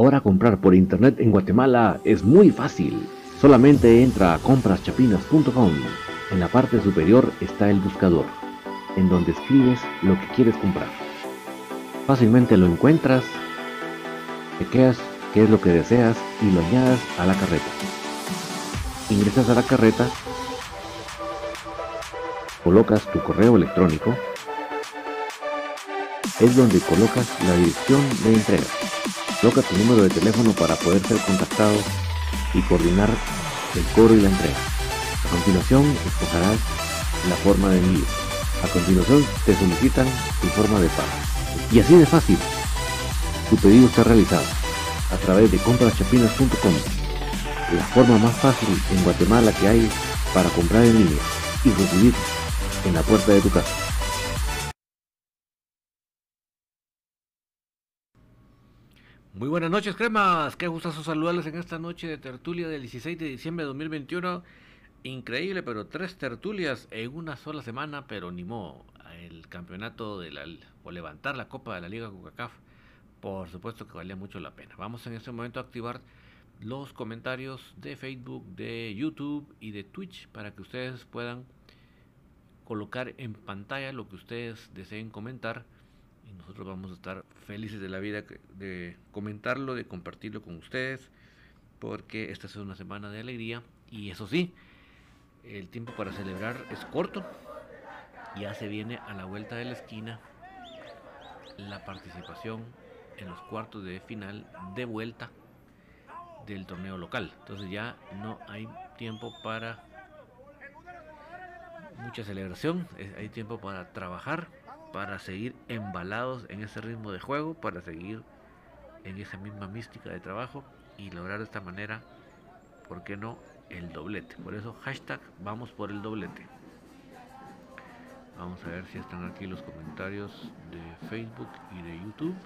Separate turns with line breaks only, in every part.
Ahora comprar por internet en Guatemala es muy fácil. Solamente entra a compraschapinas.com. En la parte superior está el buscador, en donde escribes lo que quieres comprar. Fácilmente lo encuentras, chequeas qué es lo que deseas y lo añades a la carreta. Ingresas a la carreta, colocas tu correo electrónico, es donde colocas la dirección de entrega. Coloca tu número de teléfono para poder ser contactado y coordinar el cobro y la entrega. A continuación escogerás la forma de envío. A continuación te solicitan tu forma de pago. Y así de fácil, tu pedido está realizado a través de compraschapinas.com, la forma más fácil en Guatemala que hay para comprar en línea y recibir en la puerta de tu casa.
Muy buenas noches, cremas. Qué gustazo saludarles en esta noche de tertulia del 16 de diciembre de 2021. Increíble, pero tres tertulias en una sola semana, pero ni modo. El campeonato de la, o levantar la copa de la Liga CONCACAF, por supuesto que valía mucho la pena. Vamos en este momento a activar los comentarios de Facebook, de YouTube y de Twitch para que ustedes puedan colocar en pantalla lo que ustedes deseen comentar y nosotros vamos a estar felices de la vida de comentarlo, de compartirlo con ustedes, porque esta es una semana de alegría y eso sí, el tiempo para celebrar es corto, ya se viene a la vuelta de la esquina la participación en los cuartos de final de vuelta del torneo local. Entonces ya no hay tiempo para mucha celebración, hay tiempo para trabajar para seguir embalados en ese ritmo de juego, para seguir en esa misma mística de trabajo y lograr de esta manera, ¿por qué no?, el doblete. Por eso hashtag vamos por el doblete. Vamos a ver si están aquí los comentarios de Facebook y de YouTube.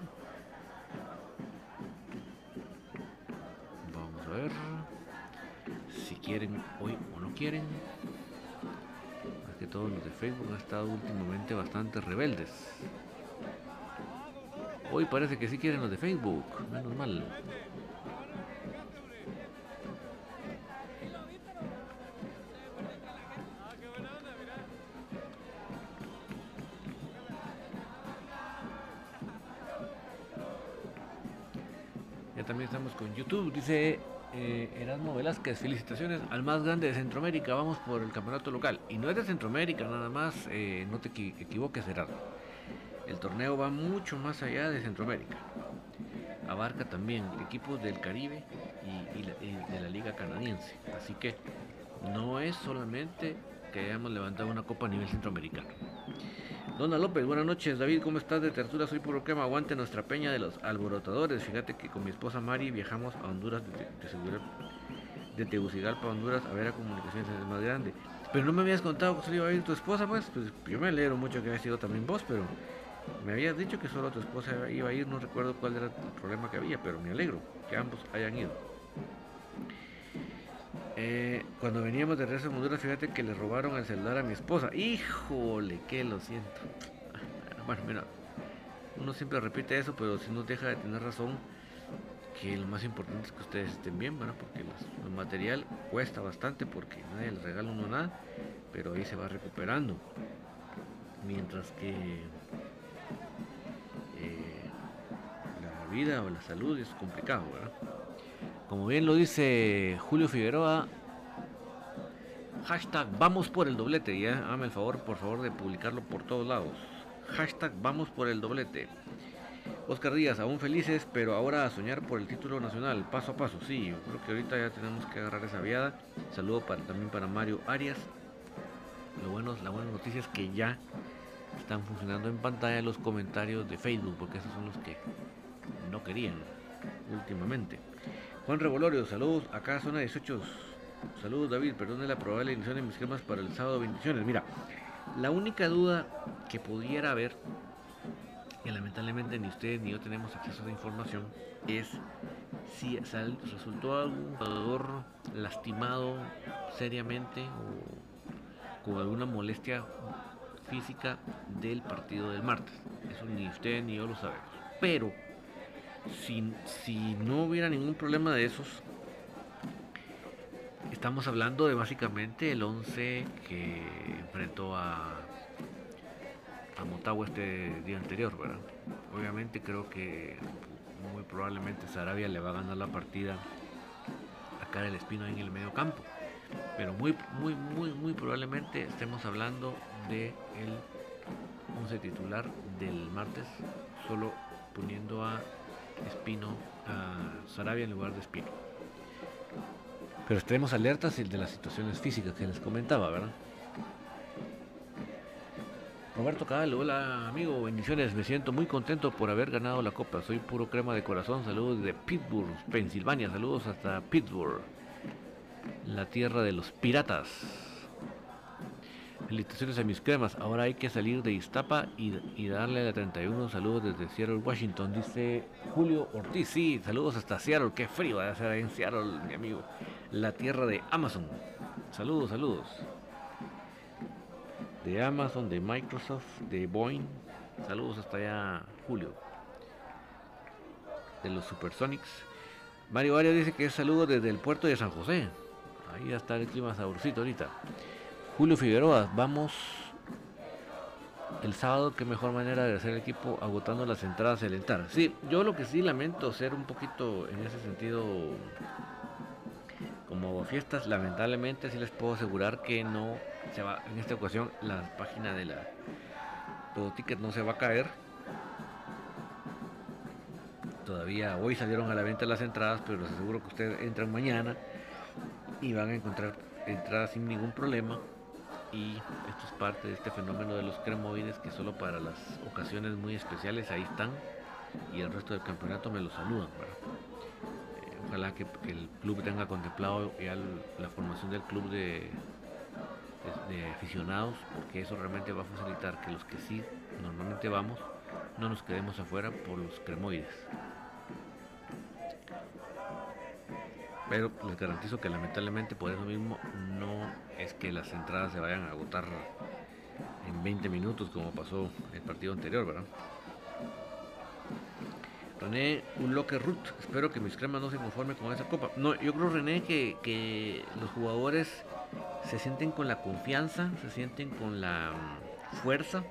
Vamos a ver si quieren hoy o no quieren todos los de Facebook han estado últimamente bastante rebeldes. Hoy parece que sí quieren los de Facebook, menos mal. Ya también estamos con YouTube, dice eh, Erasmo Velázquez, felicitaciones al más grande de Centroamérica, vamos por el campeonato local. Y no es de Centroamérica nada más, eh, no te equivoques Erasmo. El torneo va mucho más allá de Centroamérica. Abarca también equipos del Caribe y, de la Liga Canadiense. Así que no es solamente que hayamos levantado una copa a nivel centroamericano. Dona López, buenas noches. David, ¿cómo estás? De Tertura, soy puro crema. Aguante nuestra peña de los alborotadores. Fíjate que con mi esposa Mari viajamos a Honduras de, de, de Tegucigalpa, Honduras, a ver a comunicaciones es más grande. Pero no me habías contado que solo iba a ir tu esposa, pues. pues yo me alegro mucho que haya sido también vos, pero me habías dicho que solo tu esposa iba a ir. No recuerdo cuál era el problema que había, pero me alegro que ambos hayan ido. Eh, cuando veníamos de regreso a Honduras, fíjate que le robaron el celular a mi esposa. Híjole, que lo siento. Bueno, mira, uno siempre repite eso, pero si no deja de tener razón, que lo más importante es que ustedes estén bien, bueno, porque el material cuesta bastante porque nadie les regala uno nada, pero ahí se va recuperando. Mientras que eh, la vida o la salud es complicado, ¿verdad? Como bien lo dice Julio Figueroa, hashtag vamos por el doblete. Ya, hágame el favor, por favor, de publicarlo por todos lados. Hashtag vamos por el doblete. Oscar Díaz, aún felices, pero ahora a soñar por el título nacional, paso a paso. Sí, yo creo que ahorita ya tenemos que agarrar esa viada. Saludo también para Mario Arias. Lo bueno, la buena noticia es que ya están funcionando en pantalla los comentarios de Facebook, porque esos son los que no querían. últimamente. Juan Revolorio, saludos. Acá zona 18. Saludos David, perdone la probable inicio de mis cremas para el sábado. Bendiciones. Mira, la única duda que pudiera haber, que lamentablemente ni ustedes ni yo tenemos acceso a esa información, es si resultó algún jugador lastimado seriamente o con alguna molestia física del partido del martes. Eso ni usted ni yo lo sabemos. Pero si, si no hubiera ningún problema de esos, estamos hablando de básicamente el 11 que enfrentó a, a Motagua este día anterior, ¿verdad? Obviamente creo que muy probablemente Sarabia le va a ganar la partida a el Espino en el medio campo. Pero muy, muy, muy, muy probablemente estemos hablando de el 11 titular del martes, solo poniendo a Espino, a Sarabia en lugar de Espino. Pero estemos alertas de las situaciones físicas que les comentaba, ¿verdad? Roberto Cabal, hola amigo, bendiciones, me siento muy contento por haber ganado la copa, soy puro crema de corazón, saludos de Pittsburgh, Pensilvania, saludos hasta Pittsburgh, la tierra de los piratas. Felicitaciones a mis cremas. Ahora hay que salir de Iztapa y, darle a la 31 saludos desde Seattle, Washington. Dice Julio Ortiz. Sí, saludos hasta Seattle. Qué frío va a ser en Seattle, mi amigo. La tierra de Amazon. Saludos, saludos. De Amazon, de Microsoft, de Boeing. Saludos hasta allá, Julio. De los Supersonics. Mario Arias dice que es saludo desde el puerto de San José. Ahí está el clima saborcito ahorita. Julio Figueroa, vamos el sábado, qué mejor manera de hacer el equipo agotando las entradas el entrar. Sí, yo lo que sí lamento ser un poquito en ese sentido como fiestas, lamentablemente sí les puedo asegurar que no se va, en esta ocasión la página de la todo ticket no se va a caer. Todavía hoy salieron a la venta las entradas, pero les aseguro que ustedes entran mañana y van a encontrar entradas sin ningún problema y esto es parte de este fenómeno de los cremoides que solo para las ocasiones muy especiales ahí están y el resto del campeonato me lo saludan. Eh, ojalá que, el club tenga contemplado ya la formación del club de, de, aficionados porque eso realmente va a facilitar que los que sí normalmente vamos no nos quedemos afuera por los cremoides. Pero les garantizo que lamentablemente por eso mismo es que las entradas se vayan a agotar en 20 minutos como pasó el partido anterior, ¿verdad? René un loque Ruth, espero que mis cremas no se conformen con esa copa. No, yo creo René que, los jugadores se sienten con la confianza, se sienten con la mm, fuerza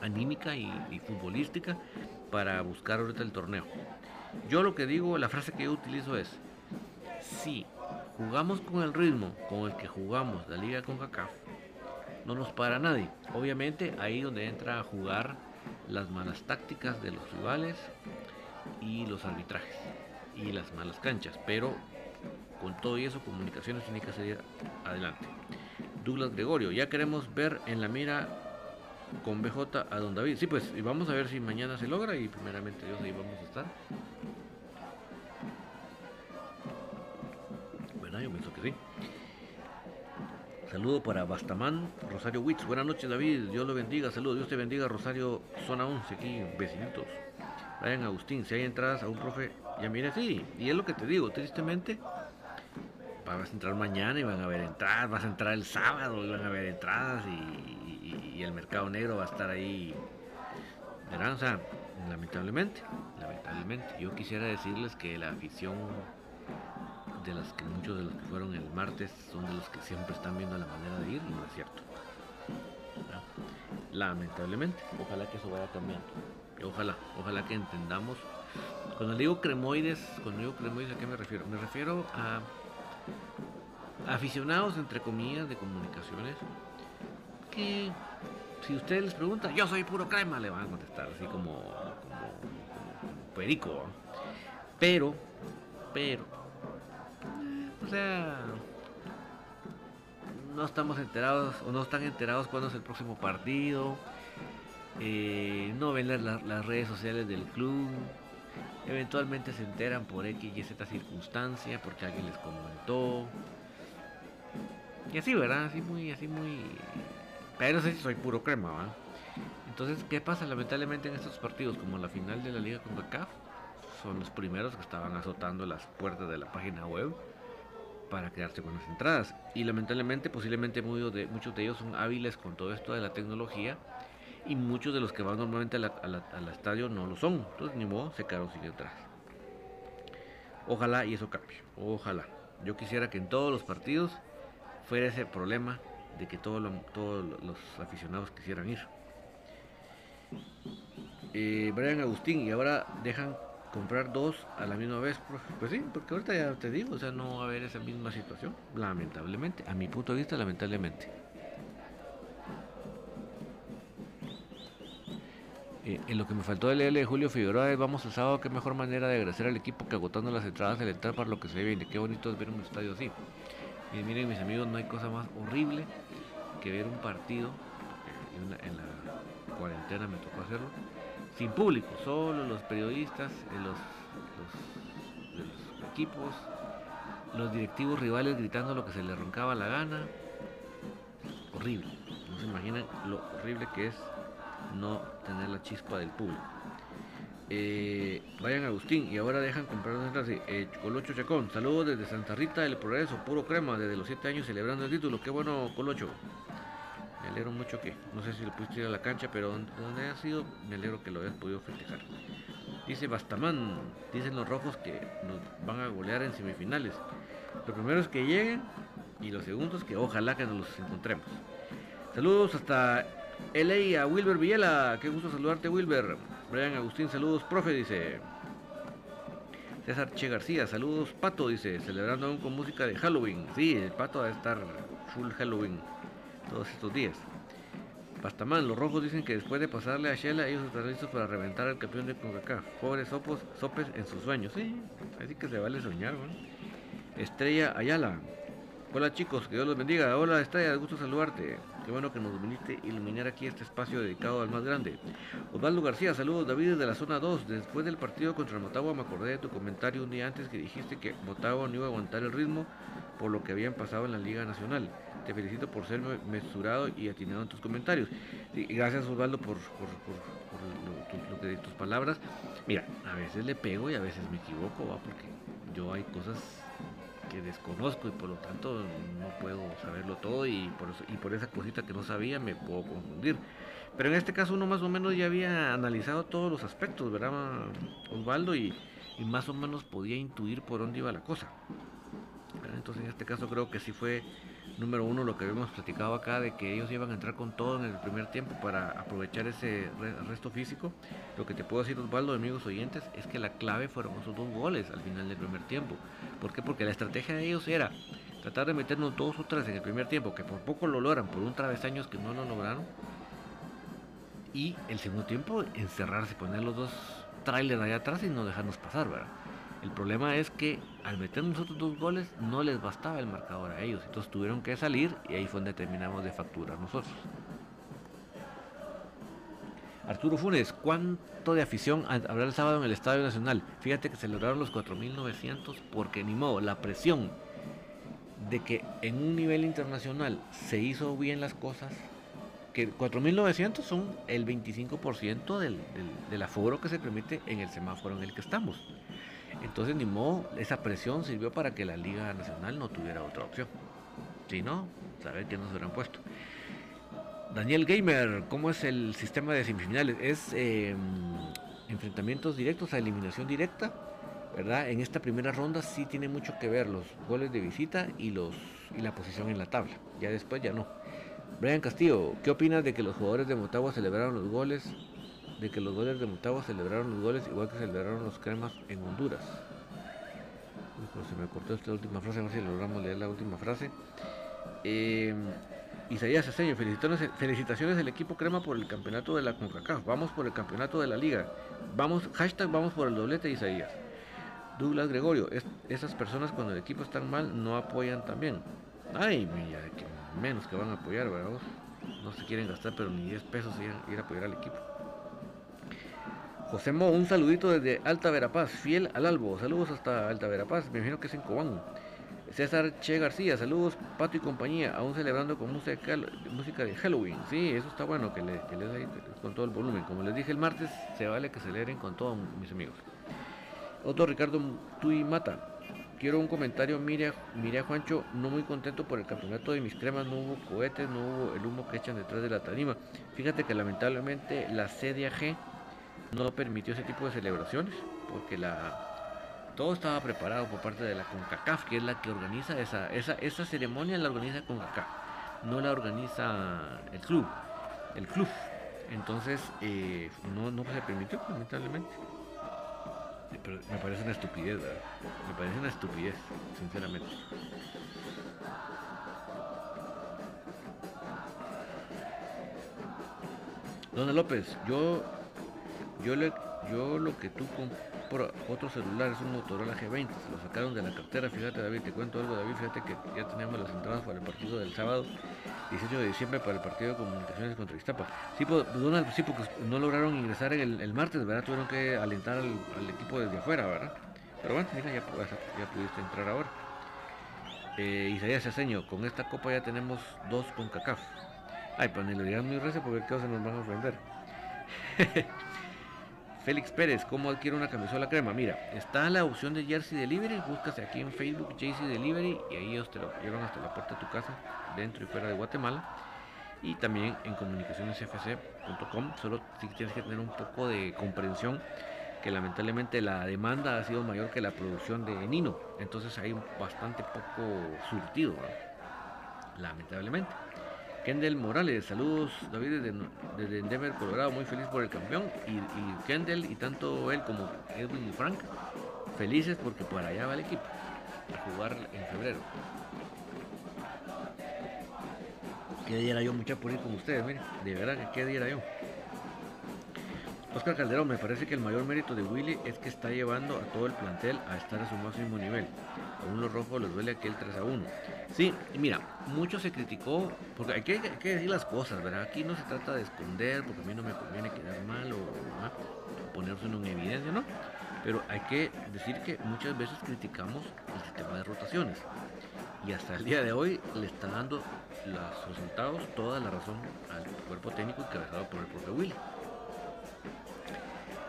anímica y, y futbolística para buscar ahorita el torneo. Yo lo que digo, la frase que yo utilizo es, si jugamos con el ritmo con el que jugamos la liga con CACAF, no nos para nadie. Obviamente ahí donde entra a jugar las malas tácticas de los rivales y los arbitrajes y las malas canchas, pero con todo y eso comunicaciones tiene que salir adelante. Douglas Gregorio, ya queremos ver en la mira con BJ a Don David. Sí, pues y vamos a ver si mañana se logra y primeramente Dios ahí vamos a estar. Yo pienso que sí. Saludo para Bastamán, Rosario Witz. Buenas noches, David. Dios lo bendiga. Saludos. Dios te bendiga, Rosario, zona 11, aquí, vecinitos. Brian Agustín, si hay entradas a un profe, ya mire, sí. Y es lo que te digo, tristemente, vas a entrar mañana y van a haber entradas, vas a entrar el sábado y van a haber entradas y, el mercado negro va a estar ahí. Verán, lamentablemente, lamentablemente. Yo quisiera decirles que la afición de las que muchos de los que fueron el martes son de los que siempre están viendo la manera de ir y no es cierto. Lamentablemente, ojalá que eso vaya cambiando. Ojalá, ojalá que entendamos. Cuando digo cremoides, cuando digo cremoides, ¿a qué me refiero? Me refiero a aficionados, entre comillas, de comunicaciones, que si ustedes les preguntan, yo soy puro crema, le van a contestar así como, como perico. Pero, pero, o sea, no estamos enterados o no están enterados cuándo es el próximo partido. Eh, no ven las, redes sociales del club. eventualmente se enteran por X y Z circunstancia, porque alguien les comentó. Y así, ¿verdad? Así muy, así muy... Pero no sé si soy puro crema, ¿va? Entonces, ¿qué pasa? Lamentablemente en estos partidos, como la final de la Liga con CACAF, son los primeros que estaban azotando las puertas de la página web para quedarse con las entradas. Y lamentablemente, posiblemente muchos de, ellos son hábiles con todo esto de la tecnología y muchos de los que van normalmente al estadio no lo son. Entonces, ni modo, se quedaron sin entradas. Ojalá y eso cambie. Ojalá. Yo quisiera que en todos los partidos fuera ese problema de que todos los aficionados quisieran ir. Eh, Brian Agustín, y ahora dejan comprar dos a la misma vez. Pues sí, porque ahorita ya te digo, o sea, no va a haber esa misma situación, lamentablemente, a mi punto de vista, lamentablemente. Eh, en lo que me faltó de leerle de Julio Figueroa es vamos el sábado, qué mejor manera de agradecer al equipo que agotando las entradas al entrar para lo que se ve bien. Qué bonito es ver un estadio así. Y miren mis amigos, no hay cosa más horrible que ver un partido, en, la cuarentena me tocó hacerlo, sin público, solo los periodistas, eh, los, equipos, los directivos rivales gritando lo que se les roncaba la gana. Horrible. No se imaginan lo horrible que es no tener la chispa del público. Eh, vayan Agustín y ahora dejan comprar una entradas. Eh, Colocho Chacón, saludos desde Santa Rita del Progreso, puro crema, desde los 7 años celebrando el título. Qué bueno, Colocho. Me alegro mucho que, no sé si lo pudiste ir a la cancha, pero donde, ha sido, me alegro que lo hayas podido festejar. Dice Bastamán, dicen los rojos que nos van a golear en semifinales. Lo primero es que lleguen y lo segundo es que ojalá que nos los encontremos. Saludos hasta LA Wilber Villela, qué gusto saludarte Wilber. Brian Agustín, saludos, profe, dice. César Che García, saludos, Pato, dice, celebrando aún con música de Halloween. Sí, el Pato va a estar full Halloween todos estos días. Pastamán, los rojos dicen que después de pasarle a Shela, ellos están listos para reventar al campeón de CONCACAF. Pobres sopos, sopes en sus sueños. Sí, así que se vale soñar, Estrella Ayala, Hola chicos, que Dios los bendiga. Hola Estrella, gusto saludarte. Qué bueno que nos viniste a iluminar aquí este espacio dedicado al más grande. Osvaldo García, saludos David desde la zona 2. Después del partido contra Motagua me acordé de tu comentario un día antes que dijiste que Motagua no iba a aguantar el ritmo por lo que habían pasado en la Liga Nacional. Te felicito por ser mesurado y atinado en tus comentarios. gracias Osvaldo por, tus palabras. Mira, a veces le pego y a veces me equivoco, ¿va? porque yo hay cosas desconozco y por lo tanto no puedo saberlo todo y por, y por esa cosita que no sabía me puedo confundir. Pero en este caso uno más o menos ya había analizado todos los aspectos, ¿verdad, Osvaldo? Y, y más o menos podía intuir por dónde iba la cosa. Entonces en este caso creo que sí fue número uno lo que habíamos platicado acá de que ellos iban a entrar con todo en el primer tiempo para aprovechar ese resto físico. Lo que te puedo decir Osvaldo, amigos oyentes, es que la clave fueron esos dos goles al final del primer tiempo. ¿Por qué? Porque la estrategia de ellos era tratar de meternos dos o tres en el primer tiempo, que por poco lo logran, por un travesaños que no lo lograron. Y el segundo tiempo encerrarse, poner los dos trailers allá atrás y no dejarnos pasar, ¿verdad? El problema es que al meter nosotros dos goles no les bastaba el marcador a ellos. Entonces tuvieron que salir y ahí fue donde terminamos de facturar nosotros. Arturo Funes, ¿cuánto de afición habrá el sábado en el Estadio Nacional? Fíjate que celebraron los 4.900 porque ni modo, la presión de que en un nivel internacional se hizo bien las cosas, que 4.900 son el 25% del, del, del aforo que se permite en el semáforo en el que estamos. Entonces, ni modo, esa presión sirvió para que la Liga Nacional no tuviera otra opción. Si no, saber qué nos hubieran puesto. Daniel Gamer, ¿cómo es el sistema de semifinales? Es em, enfrentamientos directos a eliminación directa, ¿verdad? En esta primera ronda sí tiene mucho que ver los goles de visita y, los, y la posición en la tabla. Ya después ya no. Brian Castillo, ¿qué opinas de que los jugadores de Motagua celebraron los goles de que los goles de Motagua celebraron los goles igual que celebraron los cremas en Honduras. se me cortó esta última frase, a ver si logramos leer la última frase. Eh, Isaías Aceño, felicitaciones, felicitaciones del equipo crema por el campeonato de la CONCACAF. Vamos por el campeonato de la liga. Vamos, hashtag vamos por el doblete Isaías. Douglas Gregorio, esas personas cuando el equipo está mal no apoyan también. Ay, mira, que menos que van a apoyar, ¿verdad? No se quieren gastar, pero ni 10 pesos ir a apoyar al equipo. José Mo, un saludito desde Alta Verapaz, fiel al albo. Saludos hasta Alta Verapaz, me imagino que es en Cobán. César Che García, saludos, Pato y compañía, aún celebrando con música, de Halloween. Sí, eso está bueno, que, le, que les ahí con todo el volumen. Como les dije el martes, se vale que celebren con todos mis amigos. Otro Ricardo Tui Mata. Quiero un comentario, mire, mire Juancho, no muy contento por el campeonato de mis cremas, no hubo cohetes, no hubo el humo que echan detrás de la tarima. Fíjate que lamentablemente la CDAG no permitió ese tipo de celebraciones, porque la todo estaba preparado por parte de la CONCACAF, que es la que organiza esa, esa, esa ceremonia, la organiza CONCACAF, no la organiza el club, el club. Entonces, eh, no, no se permitió, lamentablemente. Me parece una estupidez. Me parece una estupidez, sinceramente. Dona López, yo, yo, le, yo lo que tú por otro celular, es un Motorola G20, se lo sacaron de la cartera, fíjate David, te cuento algo David, fíjate que ya teníamos las entradas para el partido del sábado, 18 de diciembre para el partido de comunicaciones contra Iztapa. Sí, Donald, sí porque no lograron ingresar el, el martes, ¿verdad? Tuvieron que alentar al, equipo desde afuera, ¿verdad? Pero bueno, mira, ya, pudiste entrar ahora. Eh, Isaías Aceño, con esta copa ya tenemos dos con CACAF. Ay, pues ni le digan muy recio porque qué se nos van a ofender. Félix Pérez, ¿cómo adquiere una camisola crema? Mira, está la opción de Jersey Delivery, búscase aquí en Facebook Jersey Delivery y ahí ellos te lo llevan hasta la puerta de tu casa, dentro y fuera de Guatemala. Y también en comunicacionesfc.com, solo si tienes que tener un poco de comprensión que lamentablemente la demanda ha sido mayor que la producción de Nino, entonces hay bastante poco surtido, lamentablemente. Kendall Morales, saludos David desde, Denver, Colorado, muy feliz por el campeón. Y, Kendall y tanto él como Edwin y Frank, felices porque para allá va el equipo a jugar en febrero. ¿Qué día era yo, mucha por ir con ustedes? Mire, de verdad que qué día era yo. Oscar Calderón, me parece que el mayor mérito de Willy es que está llevando a todo el plantel a estar a su máximo nivel. A uno rojos les duele aquel 3 a 1. Sí, mira, mucho se criticó, porque hay que, decir las cosas, ¿verdad? Aquí no se trata de esconder, porque a mí no me conviene quedar mal o ponerse en evidencia, ¿no? Pero hay que decir que muchas veces criticamos el sistema de rotaciones. Y hasta el día de hoy le está dando los resultados toda la razón al cuerpo técnico encabezado por el propio Willy.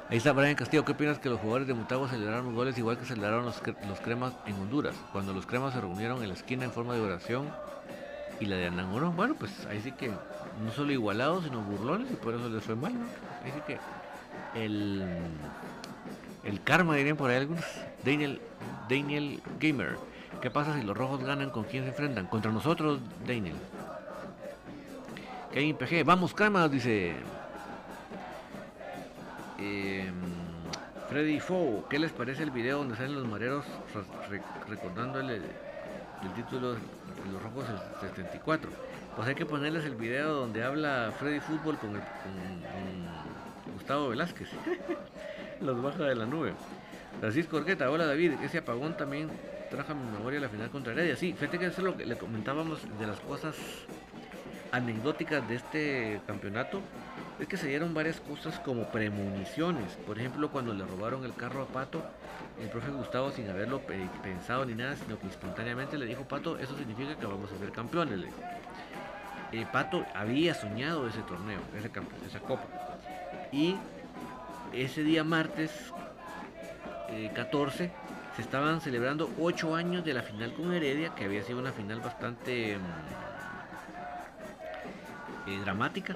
Ahí está Brian Castillo. ¿Qué opinas que los jugadores de Mutagua celebraron los goles igual que celebraron los, cremas en Honduras? Cuando los cremas se reunieron en la esquina en forma de oración y la de Anangoro. Bueno, pues ahí sí que no solo igualados, sino burlones y por eso les fue mal, ¿no? Ahí sí que el, el karma, dirían por ahí algunos. Daniel, Daniel Gamer. ¿Qué pasa si los rojos ganan? ¿Con quién se enfrentan? Contra nosotros, Daniel. Kevin PG. Vamos, karma, dice eh, Freddy Fo, ¿qué les parece el video donde salen los mareros recordando el, título de los rojos del 74? Pues hay que ponerles el video donde habla Freddy Fútbol con, Gustavo Velázquez. los baja de la nube. Francisco Orqueta, hola David, ese apagón también trajo a mi memoria la final contra Heredia. Sí, fíjate que eso es lo que le comentábamos de las cosas anecdóticas de este campeonato es que se dieron varias cosas como premoniciones. Por ejemplo, cuando le robaron el carro a Pato, el profe Gustavo, sin haberlo pensado ni nada, sino que espontáneamente le dijo, Pato, eso significa que vamos a ser campeones. Eh, Pato había soñado ese torneo, esa copa. Y ese día martes 14 eh, se estaban celebrando 8 años de la final con Heredia, que había sido una final bastante mm, eh, dramática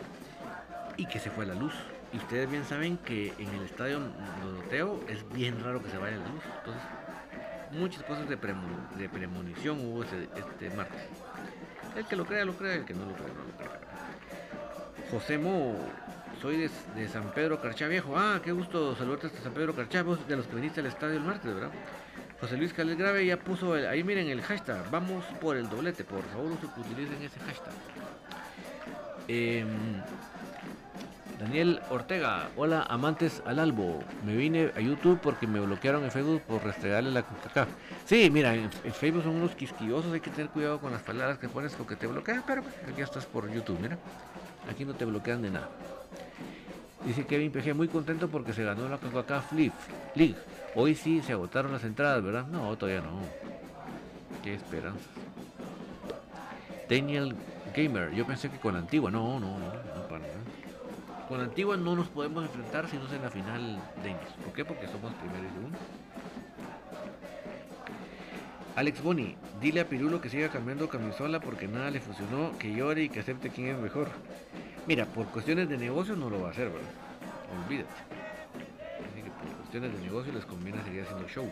y que se fue la luz. Y ustedes bien saben que en el estadio Doroteo es bien raro que se vaya la luz. Entonces, muchas cosas de, premonición hubo este, martes. El que lo crea, lo crea, el que no lo crea, no lo crea. José Mo, soy de, San Pedro Carchá Viejo. Ah, qué gusto saludarte desde San Pedro Carchá, vos de los que viniste al estadio el martes, ¿verdad? José Luis Calés Grave ya puso ahí miren el hashtag, vamos por el doblete, por favor utilicen ese hashtag. Eh, Daniel Ortega, hola amantes al albo. Me vine a YouTube porque me bloquearon en Facebook por restregarle la coca Sí, mira, en, Facebook son unos quisquillosos, hay que tener cuidado con las palabras que pones porque te bloquean, pero aquí estás por YouTube, mira. Aquí no te bloquean de nada. Dice Kevin PG, muy contento porque se ganó la Coca-Cola League. Hoy sí se agotaron las entradas, ¿verdad? No, todavía no. Qué esperanzas. Daniel Gamer, yo pensé que con la antigua, no, no, no, no para nada. Con antigua no nos podemos enfrentar si no es en la final de ¿Por qué? Porque somos primero y segundo. Alex Boni, dile a Pirulo que siga cambiando camisola porque nada le funcionó, que llore y que acepte quién es mejor. Mira, por cuestiones de negocio no lo va a hacer, ¿verdad? Olvídate. Así que por cuestiones de negocio les conviene seguir haciendo show.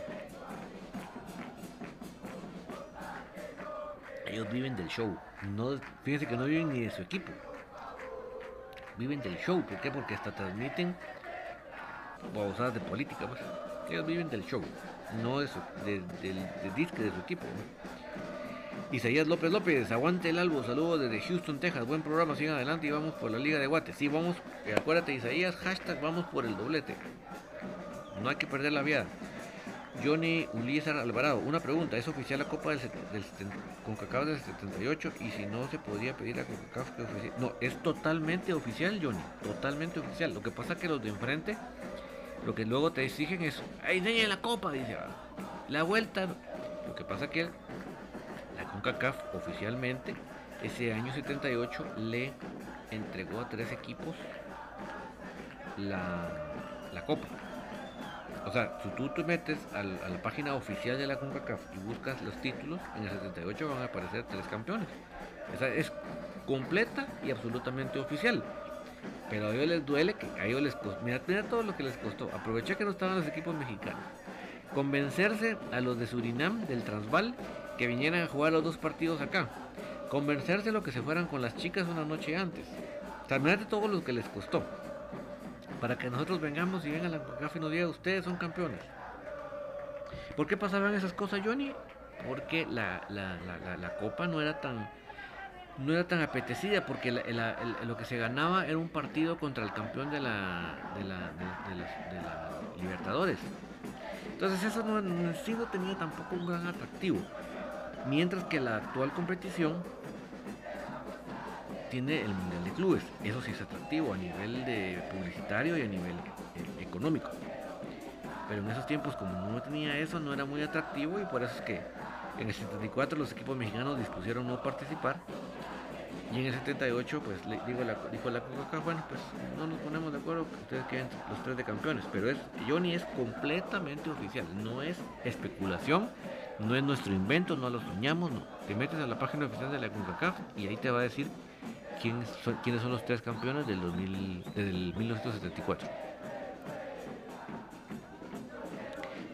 Ellos viven del show. No, fíjense que no viven ni de su equipo. Viven del show. ¿Por qué? Porque hasta transmiten babosadas de política. Pues. Ellos viven del show. No de, su, de, disque de su equipo. Isaías López López, aguante el albo, saludos desde Houston, Texas, buen programa, sigan adelante y vamos por la Liga de Guates. Sí, vamos, eh, acuérdate Isaías, hashtag vamos por el doblete. No hay que perder la vía. Johnny Ulises Alvarado, una pregunta, ¿es oficial la Copa del, del, CONCACAF del 78? Y si no se podría pedir a CONCACAF que oficial. No, es totalmente oficial, Johnny, totalmente oficial. Lo que pasa es que los de enfrente, lo que luego te exigen es, ¡ay, enseña la Copa! Dice, ah, la vuelta. Lo que pasa es que CONCACAF oficialmente ese año 78 le entregó a tres equipos la, la copa. O sea, si tú te metes a la página oficial de la CONCACAF y buscas los títulos, en el 78 van a aparecer tres campeones. Esa es completa y absolutamente oficial. Pero a ellos les duele que a ellos les costó. Mira, mira todo lo que les costó. Aproveché que no estaban los equipos mexicanos. Convencerse a los de Surinam, del Transval, que vinieran a jugar los dos partidos acá. Convencerse lo que se fueran con las chicas una noche antes. Terminate todo lo que les costó. Para que nosotros vengamos y vengan a la café y nos ustedes son campeones. ¿Por qué pasaban esas cosas, Johnny? Porque la, copa no era tan no era tan apetecida porque lo que se ganaba era un partido contra el campeón de la, de la, Libertadores. Entonces eso no, no tenía tampoco un gran atractivo. Mientras que la actual competición tiene el Mundial de Clubes. Eso sí es atractivo a nivel de publicitario y a nivel eh, económico. Pero en esos tiempos como no tenía eso, no era muy atractivo y por eso es que en el 74 los equipos mexicanos dispusieron no participar. Y en el 78, pues le, digo la, dijo la Coca, bueno, pues no nos ponemos de acuerdo, ustedes queden los tres de campeones. Pero es, Johnny es completamente oficial, no es especulación no es nuestro invento, no lo soñamos, no. Te metes a la página oficial de la CONCACAF y ahí te va a decir son, quiénes son los tres campeones del, 2000, del 1974.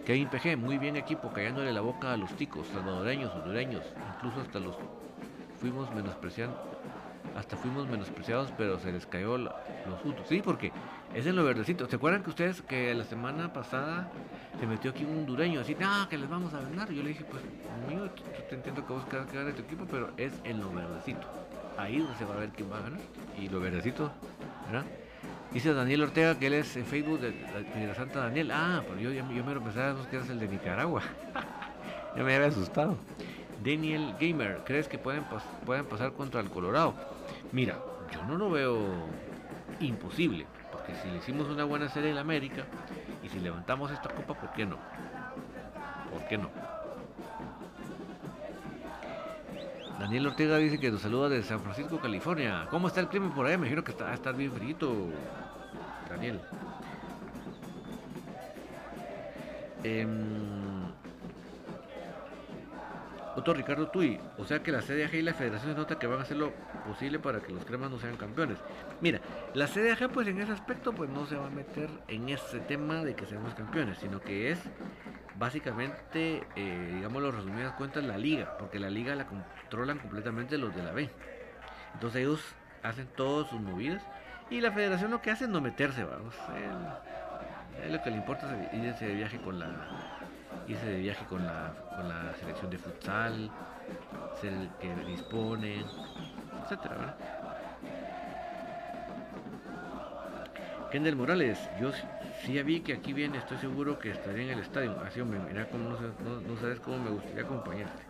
Kevin PG, muy bien equipo, callándole la boca a los ticos, salvadoreños, hondureños, incluso hasta los fuimos menospreciando, hasta fuimos menospreciados, pero se les cayó los juntos. Sí, porque es en lo verdecito. ¿Se acuerdan que ustedes que la semana pasada se metió aquí un hondureño así, no, que les vamos a ganar? Yo le dije, pues, amigo, te entiendo que vos querés quedar de tu equipo, pero es en lo verdecito. Ahí se va a ver quién va a ganar. Y lo verdecito, ¿verdad? Dice Daniel Ortega que él es en Facebook de, la Santa Daniel. Ah, pero yo, yo, me lo pensaba que eres el de Nicaragua. ya me había asustado. Daniel Gamer, ¿crees que pueden, pueden pasar contra el Colorado? Mira, yo no lo veo imposible. Porque si le hicimos una buena serie en América y si levantamos esta copa, ¿por qué no? ¿Por qué no? Daniel Ortega dice que nos saluda de San Francisco, California. ¿Cómo está el clima por ahí? Me imagino que está, bien frío, Daniel. Eh, otro Ricardo Tui, o sea que la CDAG y la Federación se nota que van a hacer lo posible para que los cremas no sean campeones. Mira, la CDAG pues en ese aspecto pues no se va a meter en ese tema de que seamos campeones, sino que es básicamente, eh, digamos, los resumidas cuentas, la liga, porque la liga la controlan completamente los de la B. Entonces ellos hacen todas sus movidas y la federación lo que hace es no meterse, vamos. lo que le importa es irse de viaje con la irse de viaje con la, con la de futsal, ser el que dispone, ¿verdad? Kendall Morales, yo sí ya vi que aquí viene, estoy seguro que estaría en el estadio. Así, hombre, mira cómo no, no, sabes cómo me gustaría acompañarte.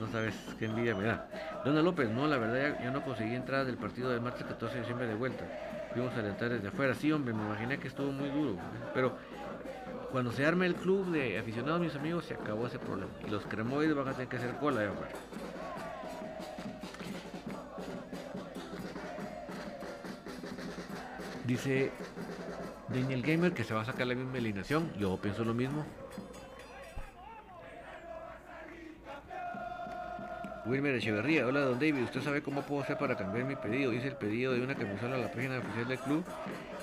No sabes qué envidia me da. Dona López, no, la verdad ya, no conseguí entrada del partido del martes 14 de diciembre de vuelta. Fuimos a alentar desde afuera. Sí, hombre, me imaginé que estuvo muy duro. Pero cuando se arme el club de aficionados, mis amigos, se acabó ese problema. Y los cremoides van a tener que hacer cola de afuera. Dice Daniel Gamer que se va a sacar la misma alineación. Yo pienso lo mismo. Wilmer Echeverría, hola don David, ¿usted sabe cómo puedo hacer para cambiar mi pedido? Hice el pedido de una camisola a la página oficial del club,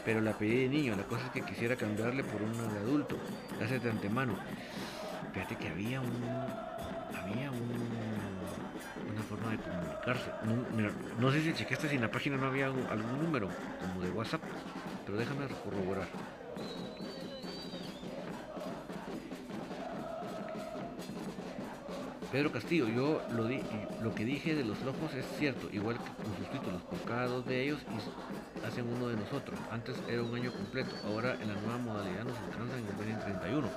pero la pedí de niño, la cosa es que quisiera cambiarle por una de adulto, hace de antemano. Fíjate que había un... había un... una forma de comunicarse. No, sé si chequeaste si en la página no había algún número, como de WhatsApp, pero déjame corroborar. Pedro Castillo, yo lo, di, lo que dije de los locos es cierto, igual que con sus títulos, por cada dos de ellos hacen uno de nosotros. Antes era un año completo, ahora en la nueva modalidad nos alcanzan en 31.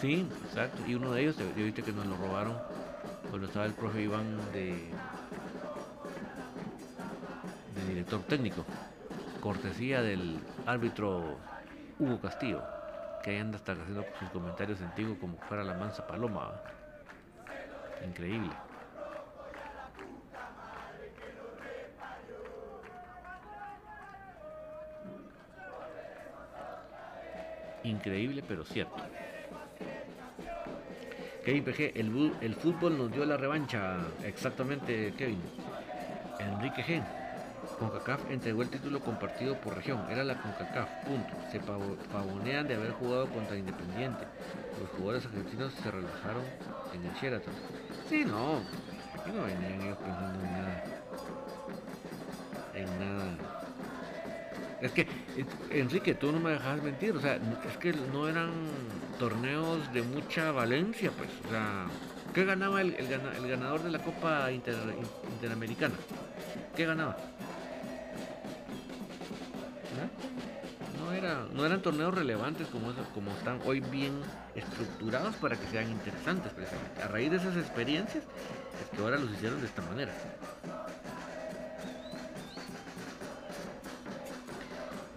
Sí, exacto, y uno de ellos, yo viste que nos lo robaron cuando estaba el profe Iván de, director técnico, cortesía del árbitro Hugo Castillo, que ahí anda hasta haciendo sus comentarios antiguos como fuera la mansa paloma. Increíble. Increíble, pero cierto. Kevin PG, el, el fútbol nos dio la revancha. Exactamente, Kevin. Enrique G. CONCACAF entregó el título compartido por región. Era la CONCACAF, punto. Se pavonean de haber jugado contra Independiente. Los jugadores argentinos se relajaron en el Sheraton. Sí, no. Aquí no venían ellos pensando en nada. En nada. Es que, Enrique, tú no me dejas mentir. O sea, es que no eran torneos de mucha valencia, pues. O sea, ¿qué ganaba el, ganador de la Copa Interamericana? ¿Qué ganaba? No eran torneos relevantes como, como están hoy bien estructurados para que sean interesantes precisamente. A raíz de esas experiencias es que ahora los hicieron de esta manera.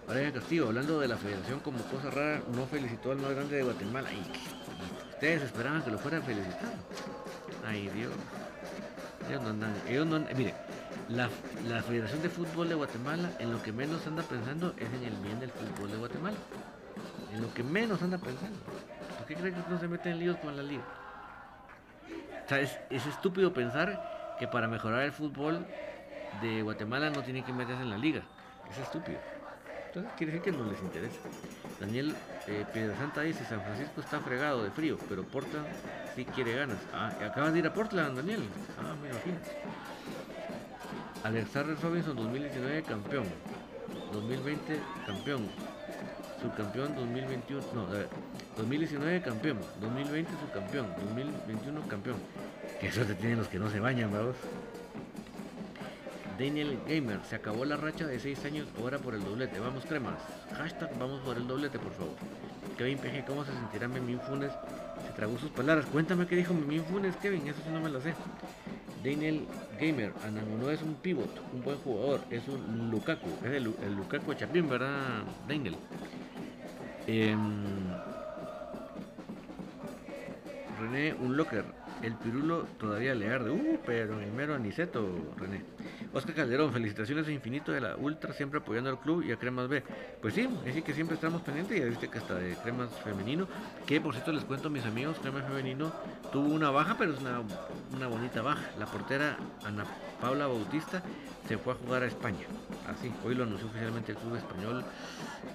Ahora Castillo, hablando de la federación como cosa rara, no felicitó al más grande de Guatemala. Y, ustedes esperaban que lo fueran felicitando. Ay Dios. Ellos no andan, ellos no andan, mire, la, Federación de Fútbol de Guatemala en lo que menos anda pensando es en el bien del fútbol de Guatemala. En lo que menos anda pensando. ¿Por qué creen que no se meten en líos con la liga? O sea, es, estúpido pensar que para mejorar el fútbol de Guatemala no tienen que meterse en la liga. Es estúpido. Entonces quiere decir que no les interesa. Daniel eh, Santa dice, San Francisco está fregado de frío, pero Portland sí quiere ganas. Ah, acaban de ir a Portland, Daniel. Ah, me imagino. Alexander Robinson 2019 campeón, 2020 campeón, subcampeón 2021, no, a ver, 2019 campeón, 2020 subcampeón, 2021 campeón. Que suerte tienen los que no se bañan, vamos. Daniel Gamer, se acabó la racha de 6 años, ahora por el doblete. Vamos, cremas. Hashtag vamos por el doblete, por favor. Kevin PG, ¿cómo se sentirá Memín Funes? Se tragó sus palabras. Cuéntame qué dijo Memín Funes, Kevin, eso sí no me lo sé. Daniel Gamer, no es un pivot, un buen jugador, es un Lukaku, es el, Lukaku Chapín, ¿verdad, Daniel? Em, René, un locker, el pirulo todavía le arde, uh, pero el mero aniceto, René. Oscar Calderón, felicitaciones a Infinito de la Ultra, siempre apoyando al club y a Cremas B. Pues sí, decir que siempre estamos pendientes, ya viste que hasta de Cremas Femenino, que por cierto les cuento a mis amigos, Cremas Femenino tuvo una baja, pero es una, una bonita baja. La portera Ana Paula Bautista se fue a jugar a España. Así, hoy lo anunció oficialmente el club español.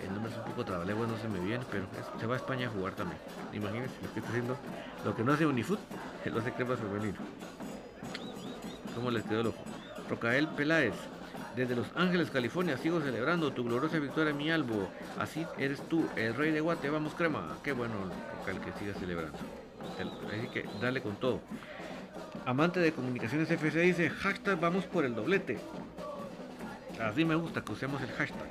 El nombre es un poco trabalego, no se me viene, pero se va a España a jugar también. Imagínense, lo estoy haciendo. Lo que no hace Unifoot, lo hace Cremas Femenino. ¿Cómo les quedó el? Rocael Peláez, desde Los Ángeles, California, sigo celebrando tu gloriosa victoria, mi albo. Así eres tú, el rey de Guate, vamos crema. Qué bueno, Rocael, que sigas celebrando. Así que dale con todo. Amante de comunicaciones FC dice, hashtag vamos por el doblete. Así me gusta que usemos el hashtag.